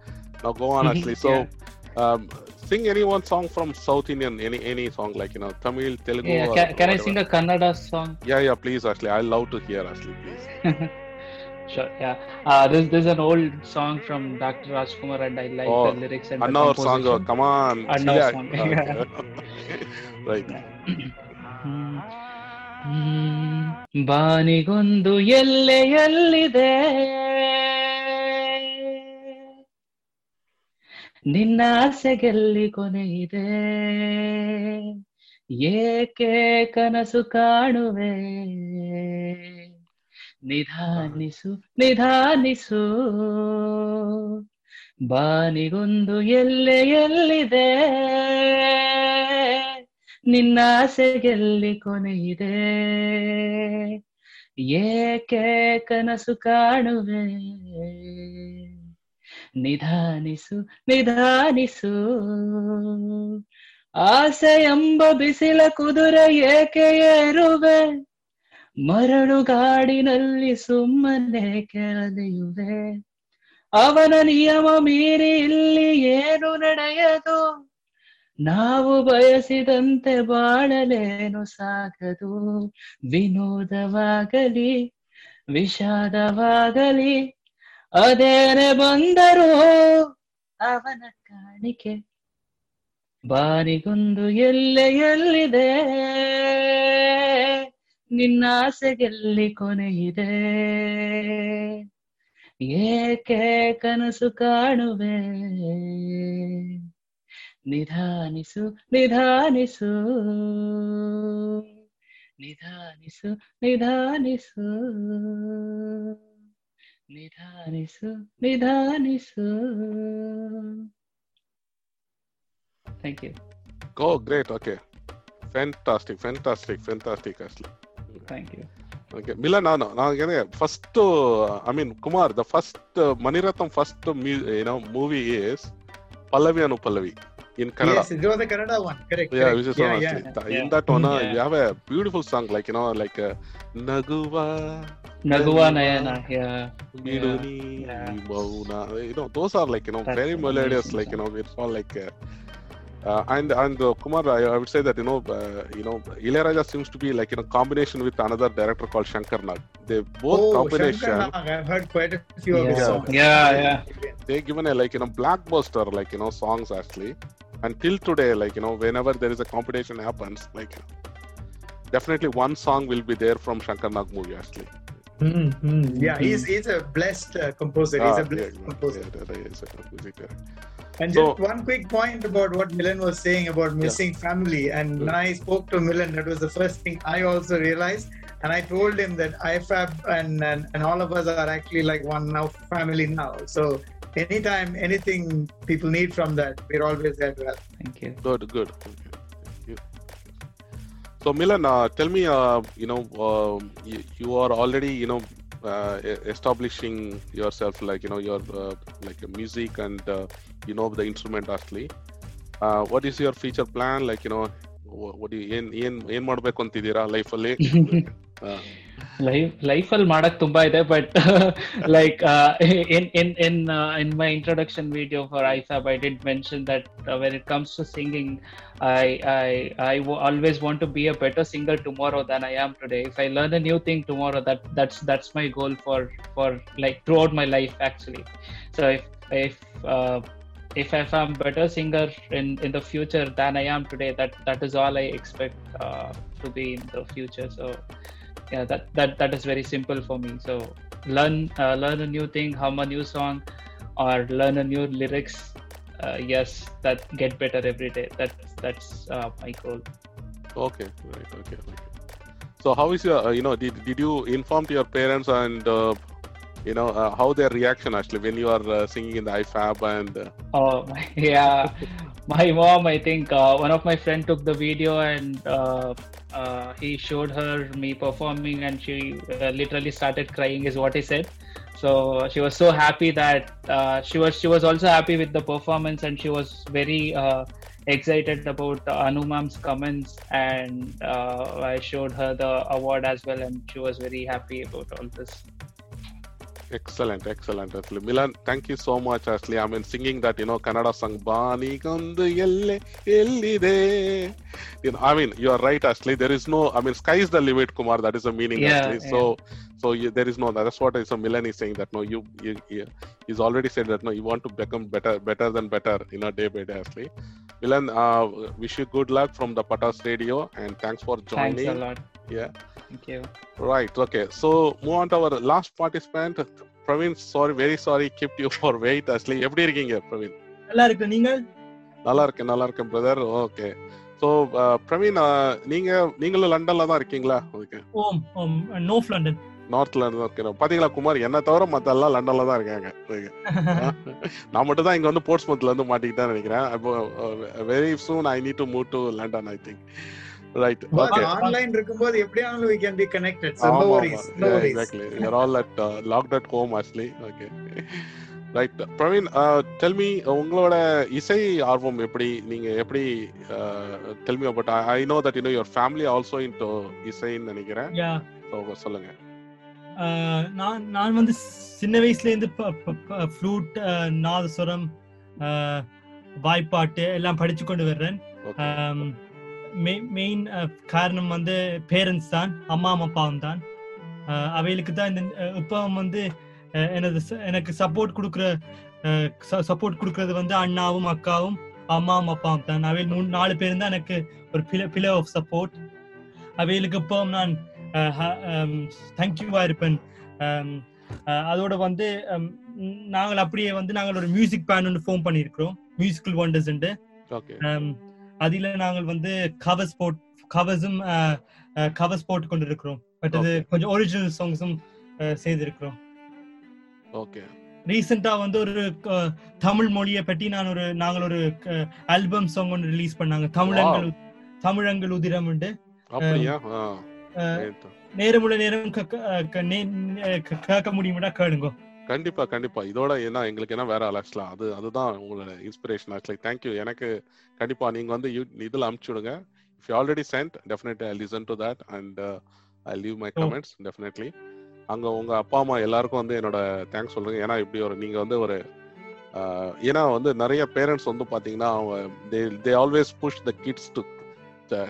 now go on, Ashley. So, um, sing any one song from South Indian, any any song like you know Tamil, Telugu. Yeah, or can, can I whatever. sing a Kannada song? Yeah, yeah, please, Ashley. I love to hear, Ashley, please. Sure, yeah. Uh, this, this is an old song from Dr. Rajkumar, and I like Oh, the lyrics and the Another song. uh, composition. Come on. Another Yeah, song, okay. yeah. right. ಹ್ಮ್. ಹ್ಮ್. ಬಾನಿಗೊಂದು ಎಲ್ಲೆಯಲ್ಲಿದೆ ನಿನ್ನ ಆಸೆಗೆಲ್ಲಿ ಗೆಲ್ಲಿ ಇದೆ ಏಕೆ ಕನಸು ಕಾಣುವೆ? ನಿಧಾನಿಸು ನಿಧಾನಿಸು. ಬಾನಿಗೊಂದು ಎಲ್ಲೆ ಎಲ್ಲಿದೆ? ನಿನ್ನ ಆಸೆಗೆಲ್ಲಿ ಕೊನೆಯಿದೆ? ಏಕೆ ಕನಸು ಕಾಣುವೆ? ನಿಧಾನಿಸು ನಿಧಾನಿಸು. ಆಸೆ ಎಂಬ ಬಿಸಿಲ ಕುದುರೆ ಏಕೆ ಏರುವೆ? ಮರಳು ಗಾಡಿನಲ್ಲಿ ಸುಮ್ಮನೆ ಕೆಳದೆಯುವೆ ಅವನ ನಿಯಮ ಮೀರಿ ಇಲ್ಲಿ ಏನು ನಡೆಯದು? ನಾವು ಬಯಸಿದಂತೆ ಬಾಳಲೇನು ಸಾಗದು? ವಿನೋದವಾಗಲಿ, ವಿಷಾದವಾಗಲಿ ಅದೇನೆ ಬಂದರೂ ಅವನ ಕಾಣಿಕೆ. ಬಾರಿಗೊಂದು ಎಲ್ಲೆ ಎಲ್ಲಿದೆ ನಿನ್ನಾಸೆಗೆಲ್ಲಿ ಕೊನೆಯಿದೆ. ಏಕೆ ಕನಸು ಕಾಣುವೆ? ನಿಧಾನಿಸು ನಿಧಾನಿಸು. ನಿಧಾನಿಸು ನಿಧಾನಿಸು. ನಿಧಾನಿಸು ನಿಧಾನಿಸು thank you Oh, great. Okay. Fantastic, fantastic, fantastic, Ashley. Thank you Okay, Milan, ನಾನು ನನಗೆ first I mean Kumar the first Mani Ratnam first you know movie is Pallavi Anu Pallavi in Kannada. Yes, it was the Kannada one. Correct. Yeah, correct. which is yeah, one yeah. actually. In Yeah. that one, uh, Yeah. you have a beautiful song, like you know, like uh, Naguva Nagua Nayana, ah, yeah. Nidoni, yeah. Bauna. You know, those are like, you know, That's very melodious, like, you know, it's all like. Uh, uh, and and uh, Kumar, I, I, would say that you know, uh, you know, Ilaiyaraaja seems to be like you know combination with another director called Shankar Nag. They both oh, combination. Shankar Nag. I've heard quite a few yeah. of his songs. Yeah, yeah. yeah. They given a like you know blockbuster like you know songs actually, and till today like you know whenever there is a competition happens like, definitely one song will be there from Shankar Nag movie actually. Hmm, hmm. Yeah, he's he's a blessed uh, composer. He's Ah, a blessed yeah, composer. yeah, yeah, yeah, he's a composer. And So- just one quick point about what Milan was saying about missing family. And when I spoke to Milan, that was the first thing I also realized. And I told him that IFAB and, and, and all of us are actually like one now family now. So anytime anything people need from that, we're always there to help. Thank you. Good, good. Okay. Thank you. So Milan, uh, tell me, uh, you know, um, you, you are already, you know, uh, e- establishing yourself, like you know, your uh, like a music and uh, you know the instrument actually. Uh, what is your future plan? Like you know, wha- what do you ಏನ್ ಏನ್ ಏನ್ ಮಾಡ್ಬೇಕು ಅಂತಿದ್ದೀರಾ ಲೈಫಲ್ಲಿ life life ಅಲ್ಲಿ ಮಾಡಕ್ ತುಂಬಾ ಇದೆ but like in in in in my introduction video for IFAB I did mention that when it comes to singing I I I always want to be a better singer tomorrow than I am today if I learn a new thing tomorrow that that's that's my goal for for like throughout my life actually so if if if if I'm better singer in in the future than I am today, that that is all I expect uh, to be in the future. So yeah, that that that is very simple for me. So learn uh, learn a new thing, hum a new song, or learn a new lyrics. Uh, yes, that get better every day. That that's uh, my goal. Okay, right, okay, okay. So how is your, uh, you know, did, did you inform to your parents and, uh, you know, uh, how their reaction actually when you are uh, singing in the IFAB and, uh, Oh my, yeah, my mom. I think uh, one of my friend took the video and uh, he showed her me performing, and she uh, literally started crying. Is what he said. So she was so happy that uh, she was she was also happy with the performance, and she was very uh, excited about Anu Mam's comments, and uh, I showed her the award as well, and she was very happy about all this. Excellent, excellent, actually. Milan, thank you so much, actually. I mean, singing that, you know, Kannada song, Bani Gandu Yelle Ellide. You know, I mean, you are right, actually. There is no, I mean, sky is the limit, Kumar. That is the meaning, Yeah, actually. So, so you, there is no, that's what I, so Milan is saying that, no, you, you, you, he's already said that, no, you want to become better, better than better, you know, day by day, actually. Milan, uh, wish you good luck from the Patas Radio and thanks for Thanks joining. a lot. Yeah. Thank you. Right. Okay. So move on to our last participant. Praveen, sorry, very sorry, kept you for wait. Actually, எப்படி இருக்கீங்க பிரவீன் நல்லா இருக்கு நீங்கள் நல்லா இருக்கேன் நல்லா இருக்கேன் brother okay so Praveen uh, நீங்க நீங்களும் லண்டன்ல தான் இருக்கீங்களா ஓகே ஓம் ஓம் நோஃப் லண்டன் நார்த்ல இருந்து இருக்கேன் பாத்தீங்களா குமார் என்ன தவிர மத்த எல்லாம் லண்டன்ல தான் இருக்காங்க. நான் மட்டும் தான் இங்க வந்து போர்ட்ஸ்மவுத்ல இருந்து மாட்டிக்கிட்டேன் நினைக்கிறேன் அப்போ very soon I need to move to London I think right okay online இருக்கும்போது எப்படியானாலும் we can be connected. So no worries. No worries. exactly. You're all at uh, locked at home actually. Okay. Right Praveen tell me உங்களோட இசை ஆர்வம் எப்படி நீங்க எப்படி tell me about I know that you know your family also into இசைன்னு நினைக்கிறேன் சொல்லுங்க நான் நான் வந்து சின்ன வயசுல இருந்து ஃப்ளூட் நாதஸ்வரம் வாய்ப்பாட்டு எல்லாம் படிச்சு கொண்டு வர்றேன். மெயின் காரணம் வந்து பேரண்ட்ஸ் தான் அம்மா அப்பாவும் தான். அவைகளுக்கு தான் இந்த இப்போ வந்து எனது எனக்கு சப்போர்ட் கொடுக்குற சப்போர்ட் கொடுக்கறது வந்து அண்ணாவும் அக்காவும் அம்மாவும் அப்பாவும் தான். அவையில் மூணு நாலு பேரும் தான் எனக்கு ஒரு பில பில ஆஃப் சப்போர்ட் அவைகளுக்கு இப்போ நான் தேங்க்யூவா இருப்பேன். அதோட வந்து நாங்கள் அப்படியே வந்து நாங்கள் ஒரு மியூசிக் பேண்ட் ஒன்று ஃபார்ம் பண்ணியிருக்கிறோம். மியூசிக்கல் ஒண்டர்ஸ் ஓகே அதில நாங்கள் வந்து கவர்ஸ் போட் கவர்ஸும் கவர்ஸ் போட்டு கொண்டு இருக்கிறோம் பட் அது. கொஞ்சம் ஒரிஜினல் சாங்ஸும் செய்திருக்கிறோம். ஓகே ரீசெண்டா வந்து ஒரு தமிழ் மொழியை பற்றி நான் ஒரு நாங்கள் ஒரு ஆல்பம் சாங் ஒன்று ரிலீஸ் பண்ணாங்க. தமிழங்கள் தமிழங்கள் உதிரம் உண்டு. நேரமுள்ள நேரம் கேட்க முடியுமாடா கேளுங்க. கண்டிப்பா கண்டிப்பா. இதோட என்ன எங்களுக்கு என்ன வேற அலெக்ஸ்லாம் அது அதுதான் உங்களோட இன்ஸ்பிரேஷன் ஆக்சுவலி தேங்க்யூ எனக்கு கண்டிப்பா நீங்க வந்து இதுல அனுப்பிச்சு விடுங்க. If you already sent definitely I listen to that and I leave my comments definitely அங்க உங்க அப்பா அம்மா எல்லாருக்கும் வந்து என்னோட தேங்க்ஸ் சொல்றேன். ஏன்னா இப்படி ஒரு நீங்க வந்து ஒரு ஏன்னா வந்து நிறைய பேரண்ட்ஸ் வந்து பாத்தீங்கன்னா அவங்க they they always push the kids to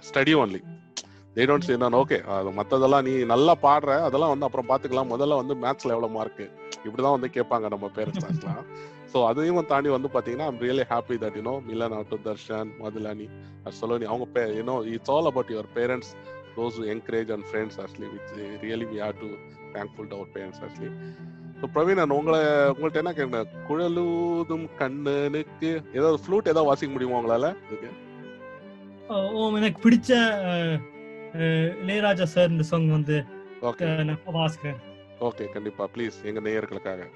study only they don't say நான் ஓகே அது மற்றதெல்லாம் நீ நல்லா பாடுற. அதெல்லாம் வந்து அப்புறம் பார்த்துக்கலாம் முதல்ல வந்து மேத்ஸ்ல எவ்வளோ மார்க் இப்படிதான் வந்து கேட்பாங்க நம்ம பேரண்ட்ஸ்லாம் ஸோ அதையும் தாண்டி வந்து பார்த்தீங்கன்னா I'm really happy that you know Milan ஆட்டு தர்ஷன் மதுலானி சலோனி அவங்க பே you know it's all about your parents those encourage and friends actually which really we have to thankful to our parents actually so Praveen உங்களை உங்கள்ட்ட என்ன கேட்குறேன்? குழலூதும் கண்ணனுக்கு ஏதாவது flute ஏதாவது வாசிக்க முடியுமா உங்களால? இதுக்கு? ஓ எனக்கு பிடிச்ச இளையராஜா சார் இந்த சாங் வந்து ஓகே ஓகே கண்டிப்பா. ப்ளீஸ் எங்க நேயர்களுக்காக.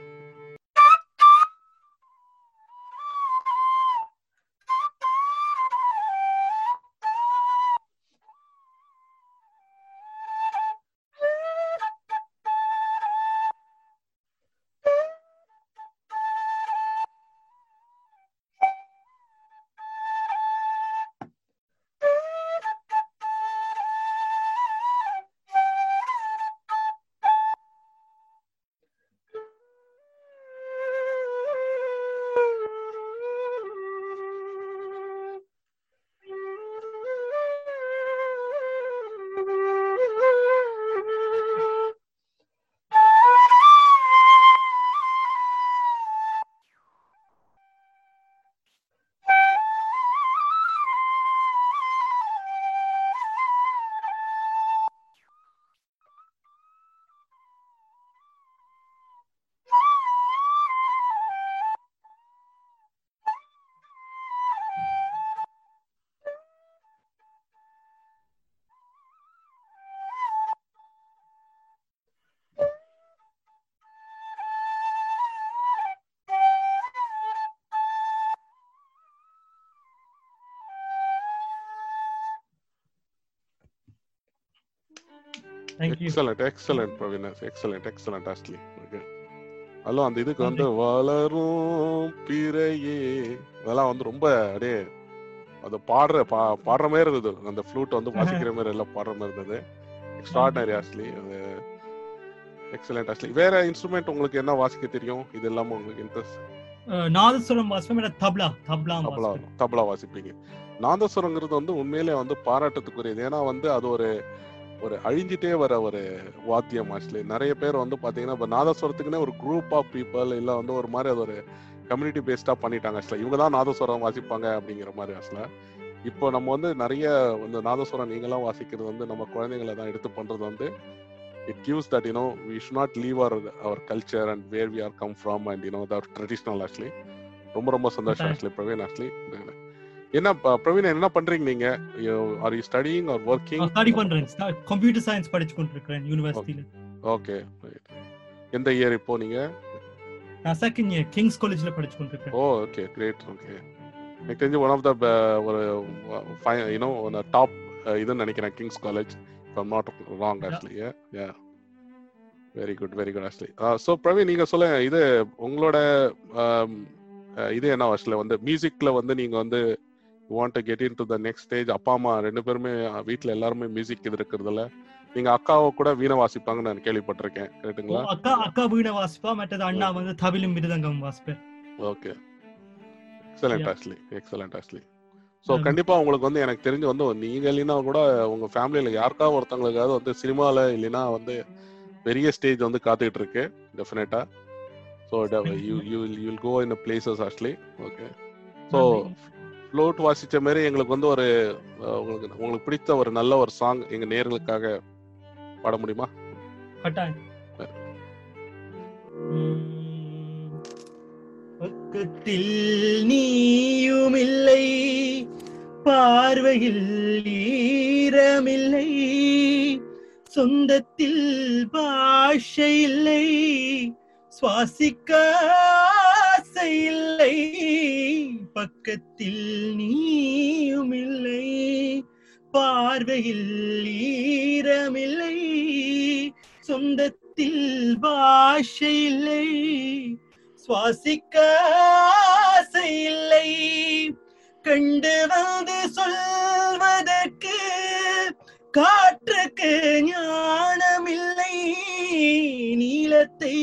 Thank you excellent excellent Praveen excellent excellent ஆஸ்ட்லி okay hello அந்த இதுக்கு வந்து வளரும் பிறையே. அதெல்லாம் வந்து ரொம்ப அப்படியே அது பாடுற பா பாடுற மாதிரி இருந்தது. அந்த ஃப்ளூட் வந்து வாசிக்கிற மாதிரி எல்லாம் பாடுற மாதிரி இருந்தது. எக்ஸ்ட்ராடனரி ஆஸ்ட்லி அது எக்ஸலண்ட் ஆஸ்ட்லி வேற இன்ஸ்ட்ருமெண்ட் உங்களுக்கு என்ன வாசிக்க தெரியும்? இது இல்லாம உங்களுக்கு இன்ட்ரெஸ்ட் நாதஸ்வரம் வாசிப்பேன் இல்ல தப்லா? தப்லா தபலா தபலா வாசிப்பீங்க. நாதஸ்வரங்கிறது வந்து உண்மையிலே வந்து பாராட்டத்துக்குரியது ஏன்னா வந்து அது ஒரு ஒரு அழிஞ்சிட்டே வர ஒரு வாத்தியம் ஆக்சுவலி நிறைய பேர் வந்து பாத்தீங்கன்னா இப்போ நாதஸ்வரத்துக்குன்னே ஒரு குரூப் ஆஃப் பீப்புள் இல்ல வந்து ஒரு மாதிரி அது ஒரு கம்யூனிட்டி பேஸ்டா பண்ணிட்டாங்க ஆக்சுவலா இவங்க தான் நாதஸ்வரம் வாசிப்பாங்க அப்படிங்கிற மாதிரி ஆக்சுவலா இப்போ நம்ம வந்து நிறைய இந்த நாதஸ்வரம் நீங்களாம் வாசிக்கிறது வந்து நம்ம குழந்தைங்களை தான் எடுத்து பண்றது வந்து it gives that you know we should not leave our our culture and where we are come from and you know their traditional actually ரொம்ப ரொம்ப சந்தோஷம். ஆக்சுவலி பிரவீன் ஆக்சுவலி என்ன பிரவீன் என்ன பண்றீங்க நீங்க? Are you studying or working study பண்றேன். Computer science படிச்சு கொண்டிருக்கிறேன் யூனிவர்சிட்டியில ஓகே எந்த இயர் இப்போ நீங்க? நான் செகண்ட் இயர் கிங்ஸ் காலேஜ்ல படிச்சு கொண்டிருக்கேன் ஓ ஓகே கிரேட் ஓகே எனக்கு தெரிஞ்சு ஒன் ஆஃப் த ஒரு யூனோ டாப் இதுன்னு நினைக்கிறேன் King's College from not wrong actually yeah very good very good actually so Praveen நீங்க சொல்லுங்க இது உங்களோட um, uh, இது என்ன ஆக்சுவலி வந்து மியூசிக்ல வந்து நீங்க வந்து want to get into the next stage அப்பா அம்மா ரெண்டு பேருமே வீட்ல எல்லாருமே மியூசிக் இது இருக்கிறதுல. நீங்க அக்காவை கூட வீணை வாசிப்பாங்கன்னு நான் கேள்விப்பட்டிருக்கேன். கரெக்ட்டுங்களா அக்கா அக்கா வீணை வாசிப்பா? மற்றது அண்ணா வந்து தவிலும் மிருதங்கம் வாசிப்பேன் okay. Excellent. Actually excellent actually so கண்டிப்பா உங்களுக்கு வந்து எனக்கு தெரிஞ்சு வந்து நீங்க இல்லைன்னா கூட உங்க ஃபேமிலியில யாருக்காவது ஒருத்தவங்களுக்காவது வந்து சினிமால இல்லைன்னா வந்து பெரிய ஸ்டேஜ் வந்து காத்துக்கிட்டு இருக்கு டெஃபினட்டா so you you you will go in places actually okay so flute வாசிச்ச மாதிரி எங்களுக்கு வந்து ஒரு உங்களுக்கு உங்களுக்கு பிடித்த ஒரு நல்ல ஒரு சாங் எங்க நேர்களுக்காக பாட முடியுமா? பக்கத்தில் நீயும் இல்லை பார்வையில் ஈரமில்லை சொந்தத்தில் பாஷை இல்லை சுவாசிக்க ஆசை இல்லை பக்கத்தில் நீயும் இல்லை பார்வையில் ஈரமில்லை. சொந்தத்தில் பாஷை இல்லை சுவாசிக்க ஆசை இல்லை கண்டு வந்து சொல்வதற்கு காற்றுக்கு ஞானமில்லை. நீளத்தை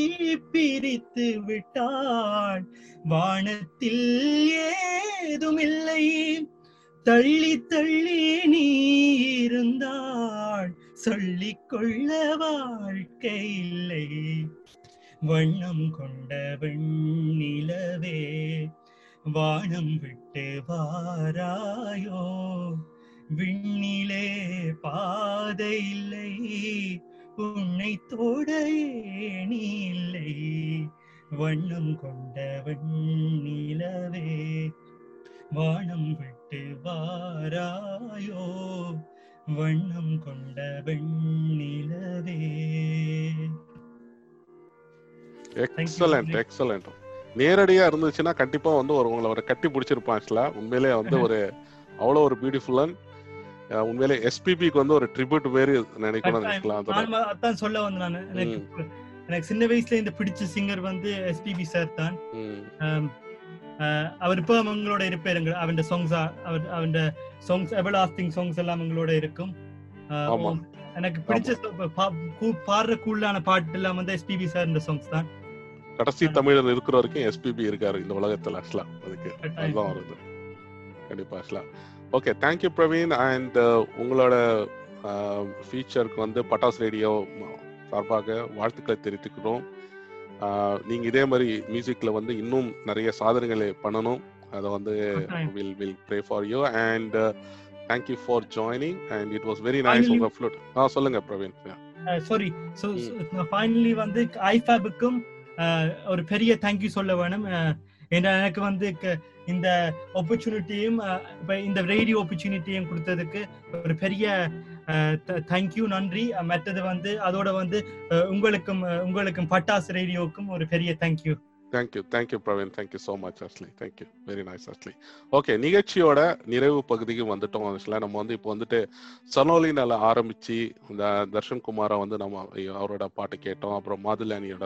பிரித்து விட்டான் வானத்தில் ஏதுமில்லை. தள்ளி தள்ளி நீ இருந்தாள் சொல்லிக் வாழ்க்கை இல்லை. வண்ணம் கொண்ட வெண்ணிலவே வானம் விட்டு வாராயோ. விண்ணிலே பாதை இல்லை. உன்னை தொட ஏணி இல்லை. வண்ணம் கொண்ட வெண்ணிலவே வானம் விட்டு வாராயோ வண்ணம் கொண்ட வெண்ணிலவே. எக்ஸலண்ட் எக்ஸலண்ட் நேரடியா இருந்துச்சுன்னா கண்டிப்பா வந்து ஒரு உங்களை ஒரு கட்டி பிடிச்சிருப்பான் ஆக்சுவலா. உண்மையிலே வந்து ஒரு அவ்வளோ ஒரு பியூட்டிஃபுல்லன் உண்மையிலே எஸ்பிபிக்கு வந்து ஒரு ட்ரிபியூட் மாரி நினைக்கணும் அதான் சொல்ல வந்தேன் நான். எனக்கு சின்ன வயசுல இந்த பிடிச்ச சிங்கர் வந்து எஸ்பிபி சார் தான். அவர் இப்போ அவங்களோட இருப்பாருங்க அவன் சாங்ஸ் அவர் அவன் சாங்ஸ் எவர் லாஸ்டிங் சாங்ஸ் எல்லாம் அவங்களோட இருக்கும். எனக்கு பிடிச்ச பாடுற கூலான பாட்டு எல்லாம் வந்து எஸ்பிபி சார் இந்த சாங்ஸ் தான். கடைசி தமிழர் இருக்கிற வரைக்கும் எஸ்பிபி இருக்காரு இந்த உலகத்துல ஆக்சுவலா அதுக்கு. அதுதான் வருது கண்டிப்பா ஆக்சுவலா ஓகே தேங்க்யூ பிரவீன் அண்ட் உங்களோட ஃபீச்சருக்கு வந்து பட்டாஸ் ரேடியோ சார்பாக வாழ்த்துக்களை தெரிவித்துக்கிறோம். நீங்க இதே மாதிரி மியூசிக்ல வந்து இன்னும் நிறைய சாதனைகளை பண்ணணும். அதை வந்து. Will will pray for you and thank you for joining and it was very nice உங்க ஃப்ளூட் ஆ சொல்லுங்க பிரவீன். சாரி ஸோ ஃபைனலி வந்து ஐஃபேபுக்கும் ஒரு பெரிய தேங்க்யூ சொல்ல வேணும். அஹ், ஏன்னா எனக்கு வந்து இந்த ஆப்பர்ச்சுனிட்டியும் இப்போ இந்த ரேடியோ ஆப்பர்ச்சுனிட்டியும் கொடுத்ததுக்கு ஒரு பெரிய தேங்க்யூ நன்றி. மற்றது வந்து அதோட வந்து உங்களுக்கும் உங்களுக்கும் பட்டாசு ரேடியோவுக்கும் ஒரு பெரிய thank you thank you thank you Praveen thank you so much அஸ்லி thank you very nice அஸ்லி okay நிகழ்ச்சியோட நிறைவு பகுதிக்கு வந்துட்டோம் ஆக்சுவலாக நம்ம வந்து இப்போ வந்துட்டு சனோலினால ஆரம்பித்து இந்த தர்ஷன் குமாரை வந்து நம்ம அவரோட பாட்டு கேட்டோம். அப்புறம் மாதுலானியோட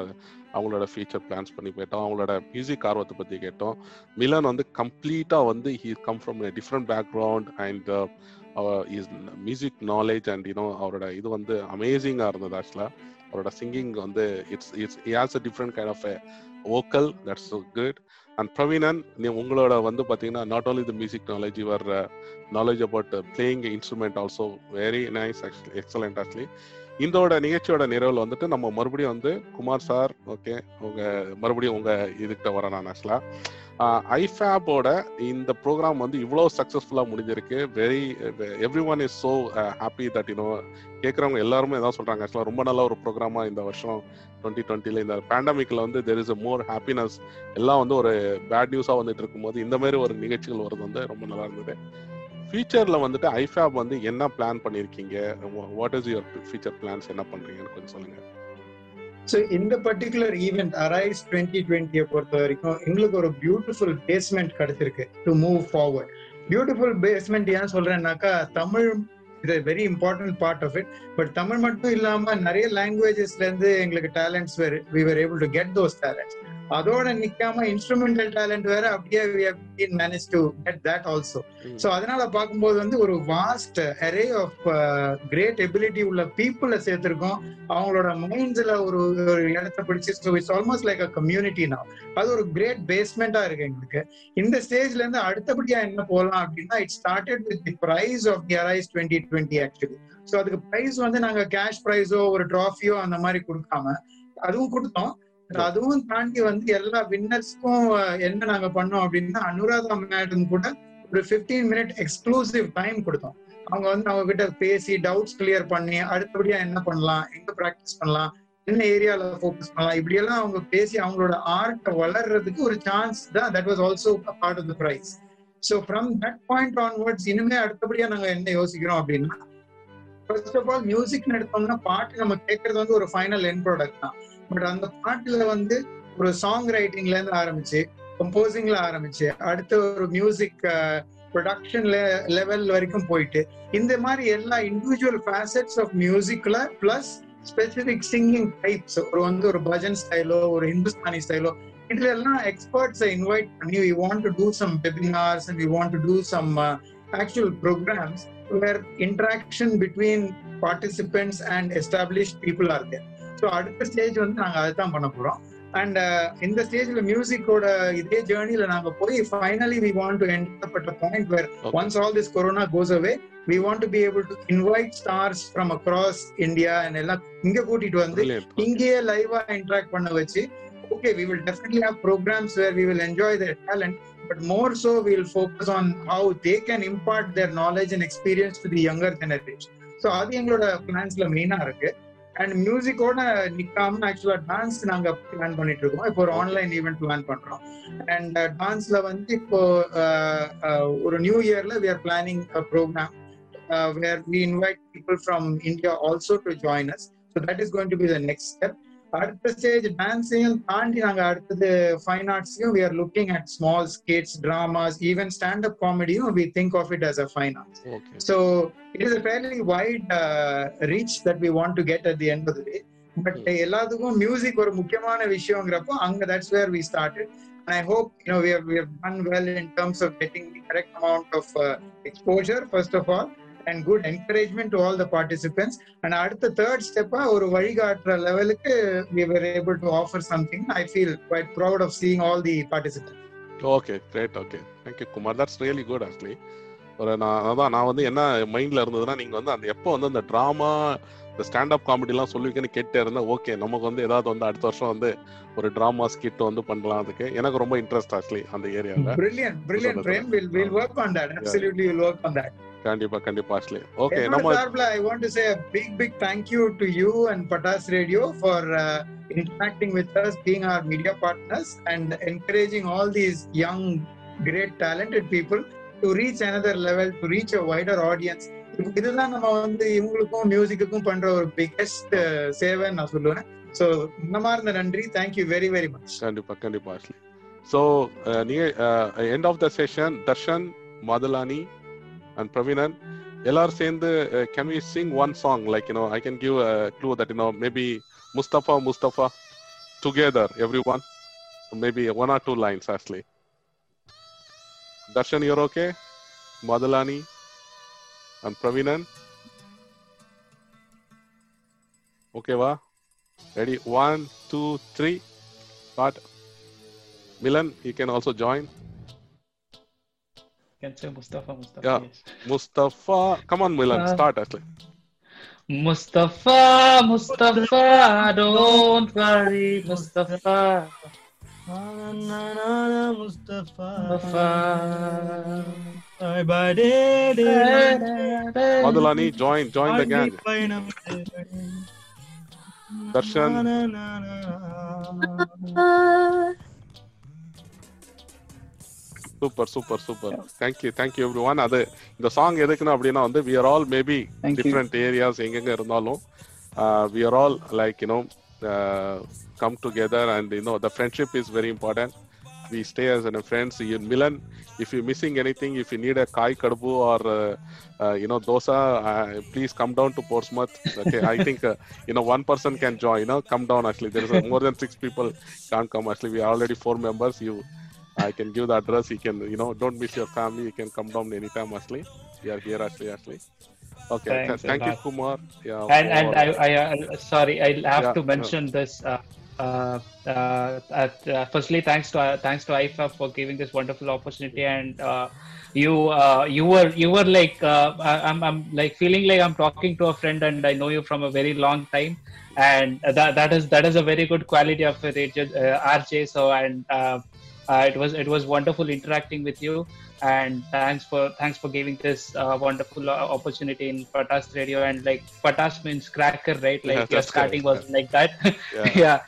அவங்களோட ஃபியூச்சர் பிளான்ஸ் பண்ணி போயிட்டோம். அவங்களோட மியூசிக் ஆர்வத்தை பற்றி கேட்டோம். மிலன் வந்து கம்ப்ளீட்டாக வந்து he come from different background and is music knowledge and you know அவரோட இது வந்து அமேசிங்காக இருந்தது ஆக்சுவலாக அவரோட சிங்கிங் வந்து it's it's has a different kind of vocal that's good and Praveenan நீ உங்களோட வந்து பார்த்தீங்கன்னா not only the music knowledge your knowledge about playing instrument also very nice excellent actually இதோட நிகழ்ச்சியோட நிறைவில் வந்துட்டு நம்ம மறுபடியும் வந்து குமார் சார் ஓகே உங்க மறுபடியும் உங்க இதுகிட்ட வரேன் நான் ஆக்சுவலா ஐஃபேபோட இந்த ப்ரோக்ராம் வந்து இவ்வளோ சக்ஸஸ்ஃபுல்லாக முடிஞ்சிருக்கு. Very everyone is so happy that you know கேட்குறவங்க எல்லாருமே எதாவது சொல்கிறாங்க ஆக்சுவலாக ரொம்ப நல்ல ஒரு ப்ரோக்ராமா இந்த வருஷம் டுவெண்ட்டி டுவெண்ட்டில இந்த பேண்டமிக்கில் வந்து there is a more happiness எல்லாம் வந்து ஒரு பேட் நியூஸாக வந்துட்டு இருக்கும்போது இந்த மாதிரி ஒரு நிகழ்ச்சிகள் வருது வந்து ரொம்ப நல்லா இருந்தது. ஃபியூச்சர்ல வந்துட்டு ஐஃபேப் வந்து என்ன பிளான் பண்ணிருக்கீங்க? What is your future plans என்ன பண்றீங்கன்னு கொஞ்சம் சொல்லுங்க. ஸோ இந்த பர்டிகுலர் ஈவெண்ட் அரைஸ் டுவெண்ட்டி டுவெண்ட்டியை பொறுத்த வரைக்கும் எங்களுக்கு ஒரு பியூட்டிஃபுல் பேஸ்மெண்ட் கிடைச்சிருக்கு to move forward beautiful basement ஏன் சொல்றேன்னாக்கா தமிழ் இது very important part of it but Tamil மட்டும் இல்லாம நிறைய லாங்குவேஜஸ்ல இருந்து எங்களுக்கு டேலண்ட்ஸ் வேறு we were able to get those talents அதோட நிக்காம இன்ஸ்ட்ருமெண்டல் டேலண்ட் வேற அப்படியே manage to get that also so அதனால பார்க்கும்போது வந்து ஒரு vast array of great ability உள்ள பீப்புளை சேர்த்திருக்கோம். அவங்களோட மைண்ட்ஸ்ல ஒரு ஒரு இடத்த பிடிச்சி so it's almost like a community நான் அது ஒரு கிரேட் பேஸ்மெண்டா இருக்கு எங்களுக்கு. இந்த ஸ்டேஜ்ல இருந்து அடுத்தபடியா என்ன போகலாம் அப்படின்னா it started with the prize of the arise twenty twenty actually so அதுக்கு பிரைஸ் வந்து நாங்க கேஷ் ப்ரைஸோ ஒரு ட்ராஃபியோ அந்த மாதிரி கொடுக்காம அதுவும் கொடுத்தோம். அதுவும் தாண்டி வந்து எல்லா வின்னர்ஸ்க்கும் என்ன நாங்க பண்ணோம் அப்படின்னா அனுராதா மேடம் கூட ஒரு பிப்டீன் மினிட் எக்ஸ்க்ளூசிவ் டைம் கொடுத்தோம். அவங்க வந்து அவங்க கிட்ட பேசி டவுட்ஸ் கிளியர் பண்ணி அடுத்தபடியா என்ன பண்ணலாம் எங்க ப்ராக்டிஸ் பண்ணலாம் என்ன ஏரியால ஃபோக்கஸ் பண்ணலாம் இப்படி எல்லாம் அவங்க பேசி அவங்களோட ஆர்ட் வளர்றதுக்கு ஒரு சான்ஸ் தான். That was also part of the prize so from that point onwards இனிமே அடுத்தபடியா நாங்க என்ன யோசிக்கிறோம் அப்படின்னா ஃபர்ஸ்ட் ஆஃப் ஆல் மியூசிக்னு எடுத்தோம்னா பாட்டு நம்ம கேட்கறது வந்து ஒரு ஃபைனல் என் ப்ராடக்ட் தான். பட் அந்த பாட்டுல வந்து ஒரு சாங் ரைட்டிங்ல இருந்து ஆரம்பிச்சு கம்போசிங்ல ஆரம்பிச்சு அடுத்த ஒரு மியூசிக் ப்ரொடக்ஷன்ல லெவல் வரைக்கும் போயிட்டு இந்த மாதிரி எல்லா இண்டிவிஜுவல் ஃபேசட்ஸ் ஆஃப் மியூசிக்ல பிளஸ் ஸ்பெசிபிக் சிங்கிங் டைப்ஸ் ஒரு வந்து ஒரு பஜன் ஸ்டைலோ ஒரு ஹிந்துஸ்தானி ஸ்டைலோ இதுல எல்லாம் எக்ஸ்பர்ட்ஸை இன்வைட் பண்ணி we want to do some webinars and we want to do some actual programs where interaction between participants and establish people are there so அடுத்த ஸ்டேஜ் வந்து நாங்க அதை தான் பண்ண போறோம் அண்ட் இந்த ஸ்டேஜ்ல மியூசிக்கோட இதே ஜேர்னில நாங்க போய் finally we want to end up at point where once all this corona goes away we want to be able to invite stars from across India and எல்லாம் இங்க கூட்டிட்டு வந்து. இங்கேயே லைவா இன்டராக்ட் பண்ண வச்சு okay we will definitely have programs where we will enjoy their talent but more so we will focus on how they can impart their knowledge and experience to the younger generation. So அது எங்களோட பிளான்ஸ்ல மெயினா இருக்கு. And மியூசிக்கோட நிக்காம ஆக்சுவலா dance நாங்க plan பண்ணிட்டு இருக்கோம். இப்போ ஒரு ஆன்லைன் ஈவெண்ட் பிளான் பண்றோம். அண்ட் டான்ஸ்ல வந்து இப்போ ஒரு நியூ இயர்ல we are planning program where we invite people from India also to join us so that is going to be the next step அடுத்த ஸ்டேஜ் டான்ஸையும் தாண்டி நாங்க அடுத்தது fine ஆர்ட்ஸையும் we are looking at small skits dramas even stand up காமெடியும் we think of it as a fine arts Okay. So it is a fairly wide uh, reach that we want to get at the end of the day. But எல்லாத்துக்கும் music ஒரு முக்கியமான விஷயங்கிறப்போ அங்க that's where we started and i hope you know we have we have done well in terms of getting the correct amount of uh, exposure first of all and good encouragement to all the participants and அடுத்த third ஸ்டெப்பா ஒரு வழிகாட்டுற லெவலுக்கு we were able to offer something I feel quite proud of seeing all the participants okay great okay thank you Kumar that's really good actually ஒரு நான் அதான் நான் வந்து என்ன மைண்ட்ல இருந்ததுன்னா நீங்க வந்து அந்த எப்போ வந்து அந்த ட்ராமா இந்த ஸ்டாண்டப் காமெடிலாம் சொல்லுவீங்கன்னு கேட்டே இருந்தேன் ஓகே நமக்கு வந்து ஏதாவது வந்து அடுத்த வருஷம் வந்து ஒரு ட்ராமா ஸ்கிட் வந்து பண்ணலாம் அதுக்கு எனக்கு ரொம்ப இன்ட்ரெஸ்ட் ஆக்சுவலி அந்த ஏரியாவில் brilliant brilliant Prem. we'll we'll work on that absolutely we'll work on that கண்டிப்பா கண்டிப்பா ஆக்சுவலி ஓகே நம்ம I want to say a big, big thank you to you and Patas Radio for uh, interacting with us, being our media partners, and encouraging all these young, great, talented people to reach another level, to reach a wider audience. இதுதான் நம்ம வந்து இவங்களுக்கும் மியூசிக்குக்கும் பண்ற ஒரு biggest சேவைன்னு நான் சொல்லுவேன். So இந்த மாதிரி நன்றி. தேங்க்யூ வெரி வெரி மச் கண்டிப்பா கண்டிப்பா சோ ஸோ நீங்க end of the session Darshan Madhulani and Pravinan எல்லாரும் சேர்ந்து can we sing one song like you know I can give clue that you know maybe Mustafa Mustafa together every one maybe one or two lines actually Darshan your okay Madhulani And Pravinan? Okay, va? Ready? One, two, three. Start. Milan, you can also join. Can say Mustafa, Mustafa. Yeah, yes. Mustafa. Come on, Milan, uh, start actually. Mustafa, Mustafa, don't worry, Mustafa. Na, Mustafa. Mustafa. Madhulani, join, join the gang. Darshan. Super super super thank you thank you every one அது இந்த song எதுக்குன்னு அப்படின்னா வந்து we are all maybe. Different areas எங்கெங்க இருந்தாலும் we are all like you know come together and you know the friendship is very important we stay as a friends in milan if you're missing anything if you need a kai kadbu or uh, uh, you know dosa uh, please come down to portsmouth. Okay i think uh, you know one person can join you know come down actually. There is more than six people can't come actually. We are already four members. You i can give the address. You can you know don't miss your family. You can come down anytime actually. We are here actually actually. Okay Thanks thank you kumar. Yeah and and I, I uh, sorry I'll have Yeah, to mention this uh, uh, uh, uh, firstly thanks to uh, thanks to IFA for giving this wonderful opportunity and uh, you uh, you were you were like uh, I'm, I'm like feeling like I'm talking to a friend and I know you from a very long time. And that that is that is a very good quality of it, uh, RJ so and uh, uh, it was it was wonderful interacting with you and thanks for thanks for giving this uh, wonderful uh, opportunity in Patas Radio and like Patas means cracker right like Yeah, your that's starting correct, was like that yeah. yeah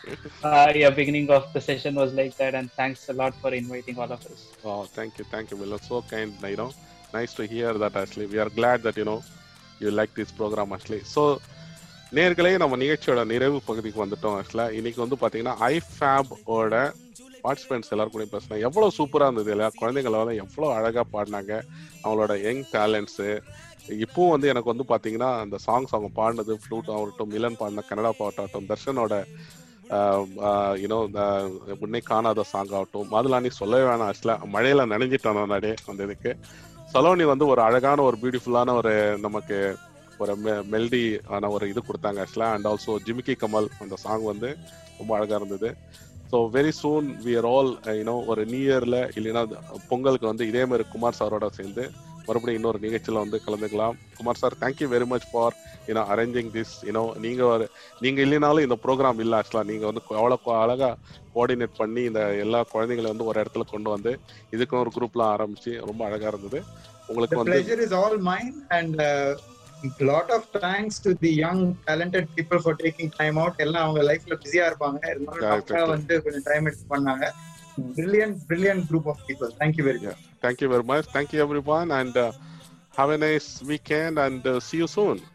uh, yeah beginning of the session was like that and thanks a lot for inviting all of us Oh, thank you, thank you, Milan. So kind, you know. Nice to hear that. Actually, we are glad that you know you like this program. Actually, so நேர்களே நம்ம நிகழ்ச்சியோட நிறைவு பகுதிக்கு வந்துட்டோம் ஆக்சுவலா இன்னைக்கு வந்து பாத்தீங்கன்னா ஐ ஃபேப் ஓட பார்ட்டிசிபென்ட்ஸ் எல்லாரும் கூட பேசினேன் எவ்வளோ சூப்பராக இருந்தது இல்லையா? குழந்தைங்களால எவ்வளோ அழகாக பாடினாங்க. அவங்களோட யங் டேலண்ட்ஸு இப்போவும் வந்து எனக்கு வந்து பார்த்தீங்கன்னா அந்த சாங்ஸ் அவங்க பாடினது ஃப்ளூட் ஆகட்டும் மிலன் பாடின கன்னடா பாட்டாகட்டும் தர்ஷனோட யூனோ முன்னே காணாத சாங் ஆகட்டும் மதுலானி சொல்லவே வேணாம் ஆக்சுவலாக மழையில நனைஞ்சிட்டோம் நானே அந்த இதுக்கு. சலோனி வந்து ஒரு அழகான ஒரு பியூட்டிஃபுல்லான ஒரு நமக்கு ஒரு மெல்டி ஆன ஒரு இது கொடுத்தாங்க ஆக்சுவலாக அண்ட் ஆல்சோ ஜிமிக்கி கமல் அந்த சாங் வந்து ரொம்ப அழகாக இருந்தது. So very soon we are all you know ஒரு நியூ இயரில் இல்லைன்னா பொங்கலுக்கு வந்து இதே மாதிரி குமார் சாரோட சேர்ந்து மறுபடியும் இன்னொரு நிகழ்ச்சியில் வந்து கலந்துக்கலாம். Kumar sir thank you very much for you know arranging this you know நீங்கள் ஒரு நீங்கள் இல்லைனாலும் இந்த ப்ரோக்ராம் இல்லை ஆக்சுவலாக நீங்கள் வந்து அவ்வளோ அழகாக கோஆர்டினேட் பண்ணி இந்த எல்லா குழந்தைங்களையும் வந்து ஒரு இடத்துல கொண்டு வந்து இதுக்கும் ஒரு குரூப்லாம் ஆரம்பிச்சு ரொம்ப அழகாக இருந்தது. உங்களுக்கு வந்து pleasure is all mine, and uh, lot of thanks to the young talented people for taking time out. எல்லாம் அவங்க லைஃப்ல பிஸியா இருப்பாங்க இருந்தாலும் Yeah, நமக்காக exactly. வந்து கொஞ்சம் டைம் எடுத்து பண்ணாங்க brilliant brilliant group of people thank you very much Thank you very much. Thank you, everyone, and uh, have a nice weekend and uh, see you soon.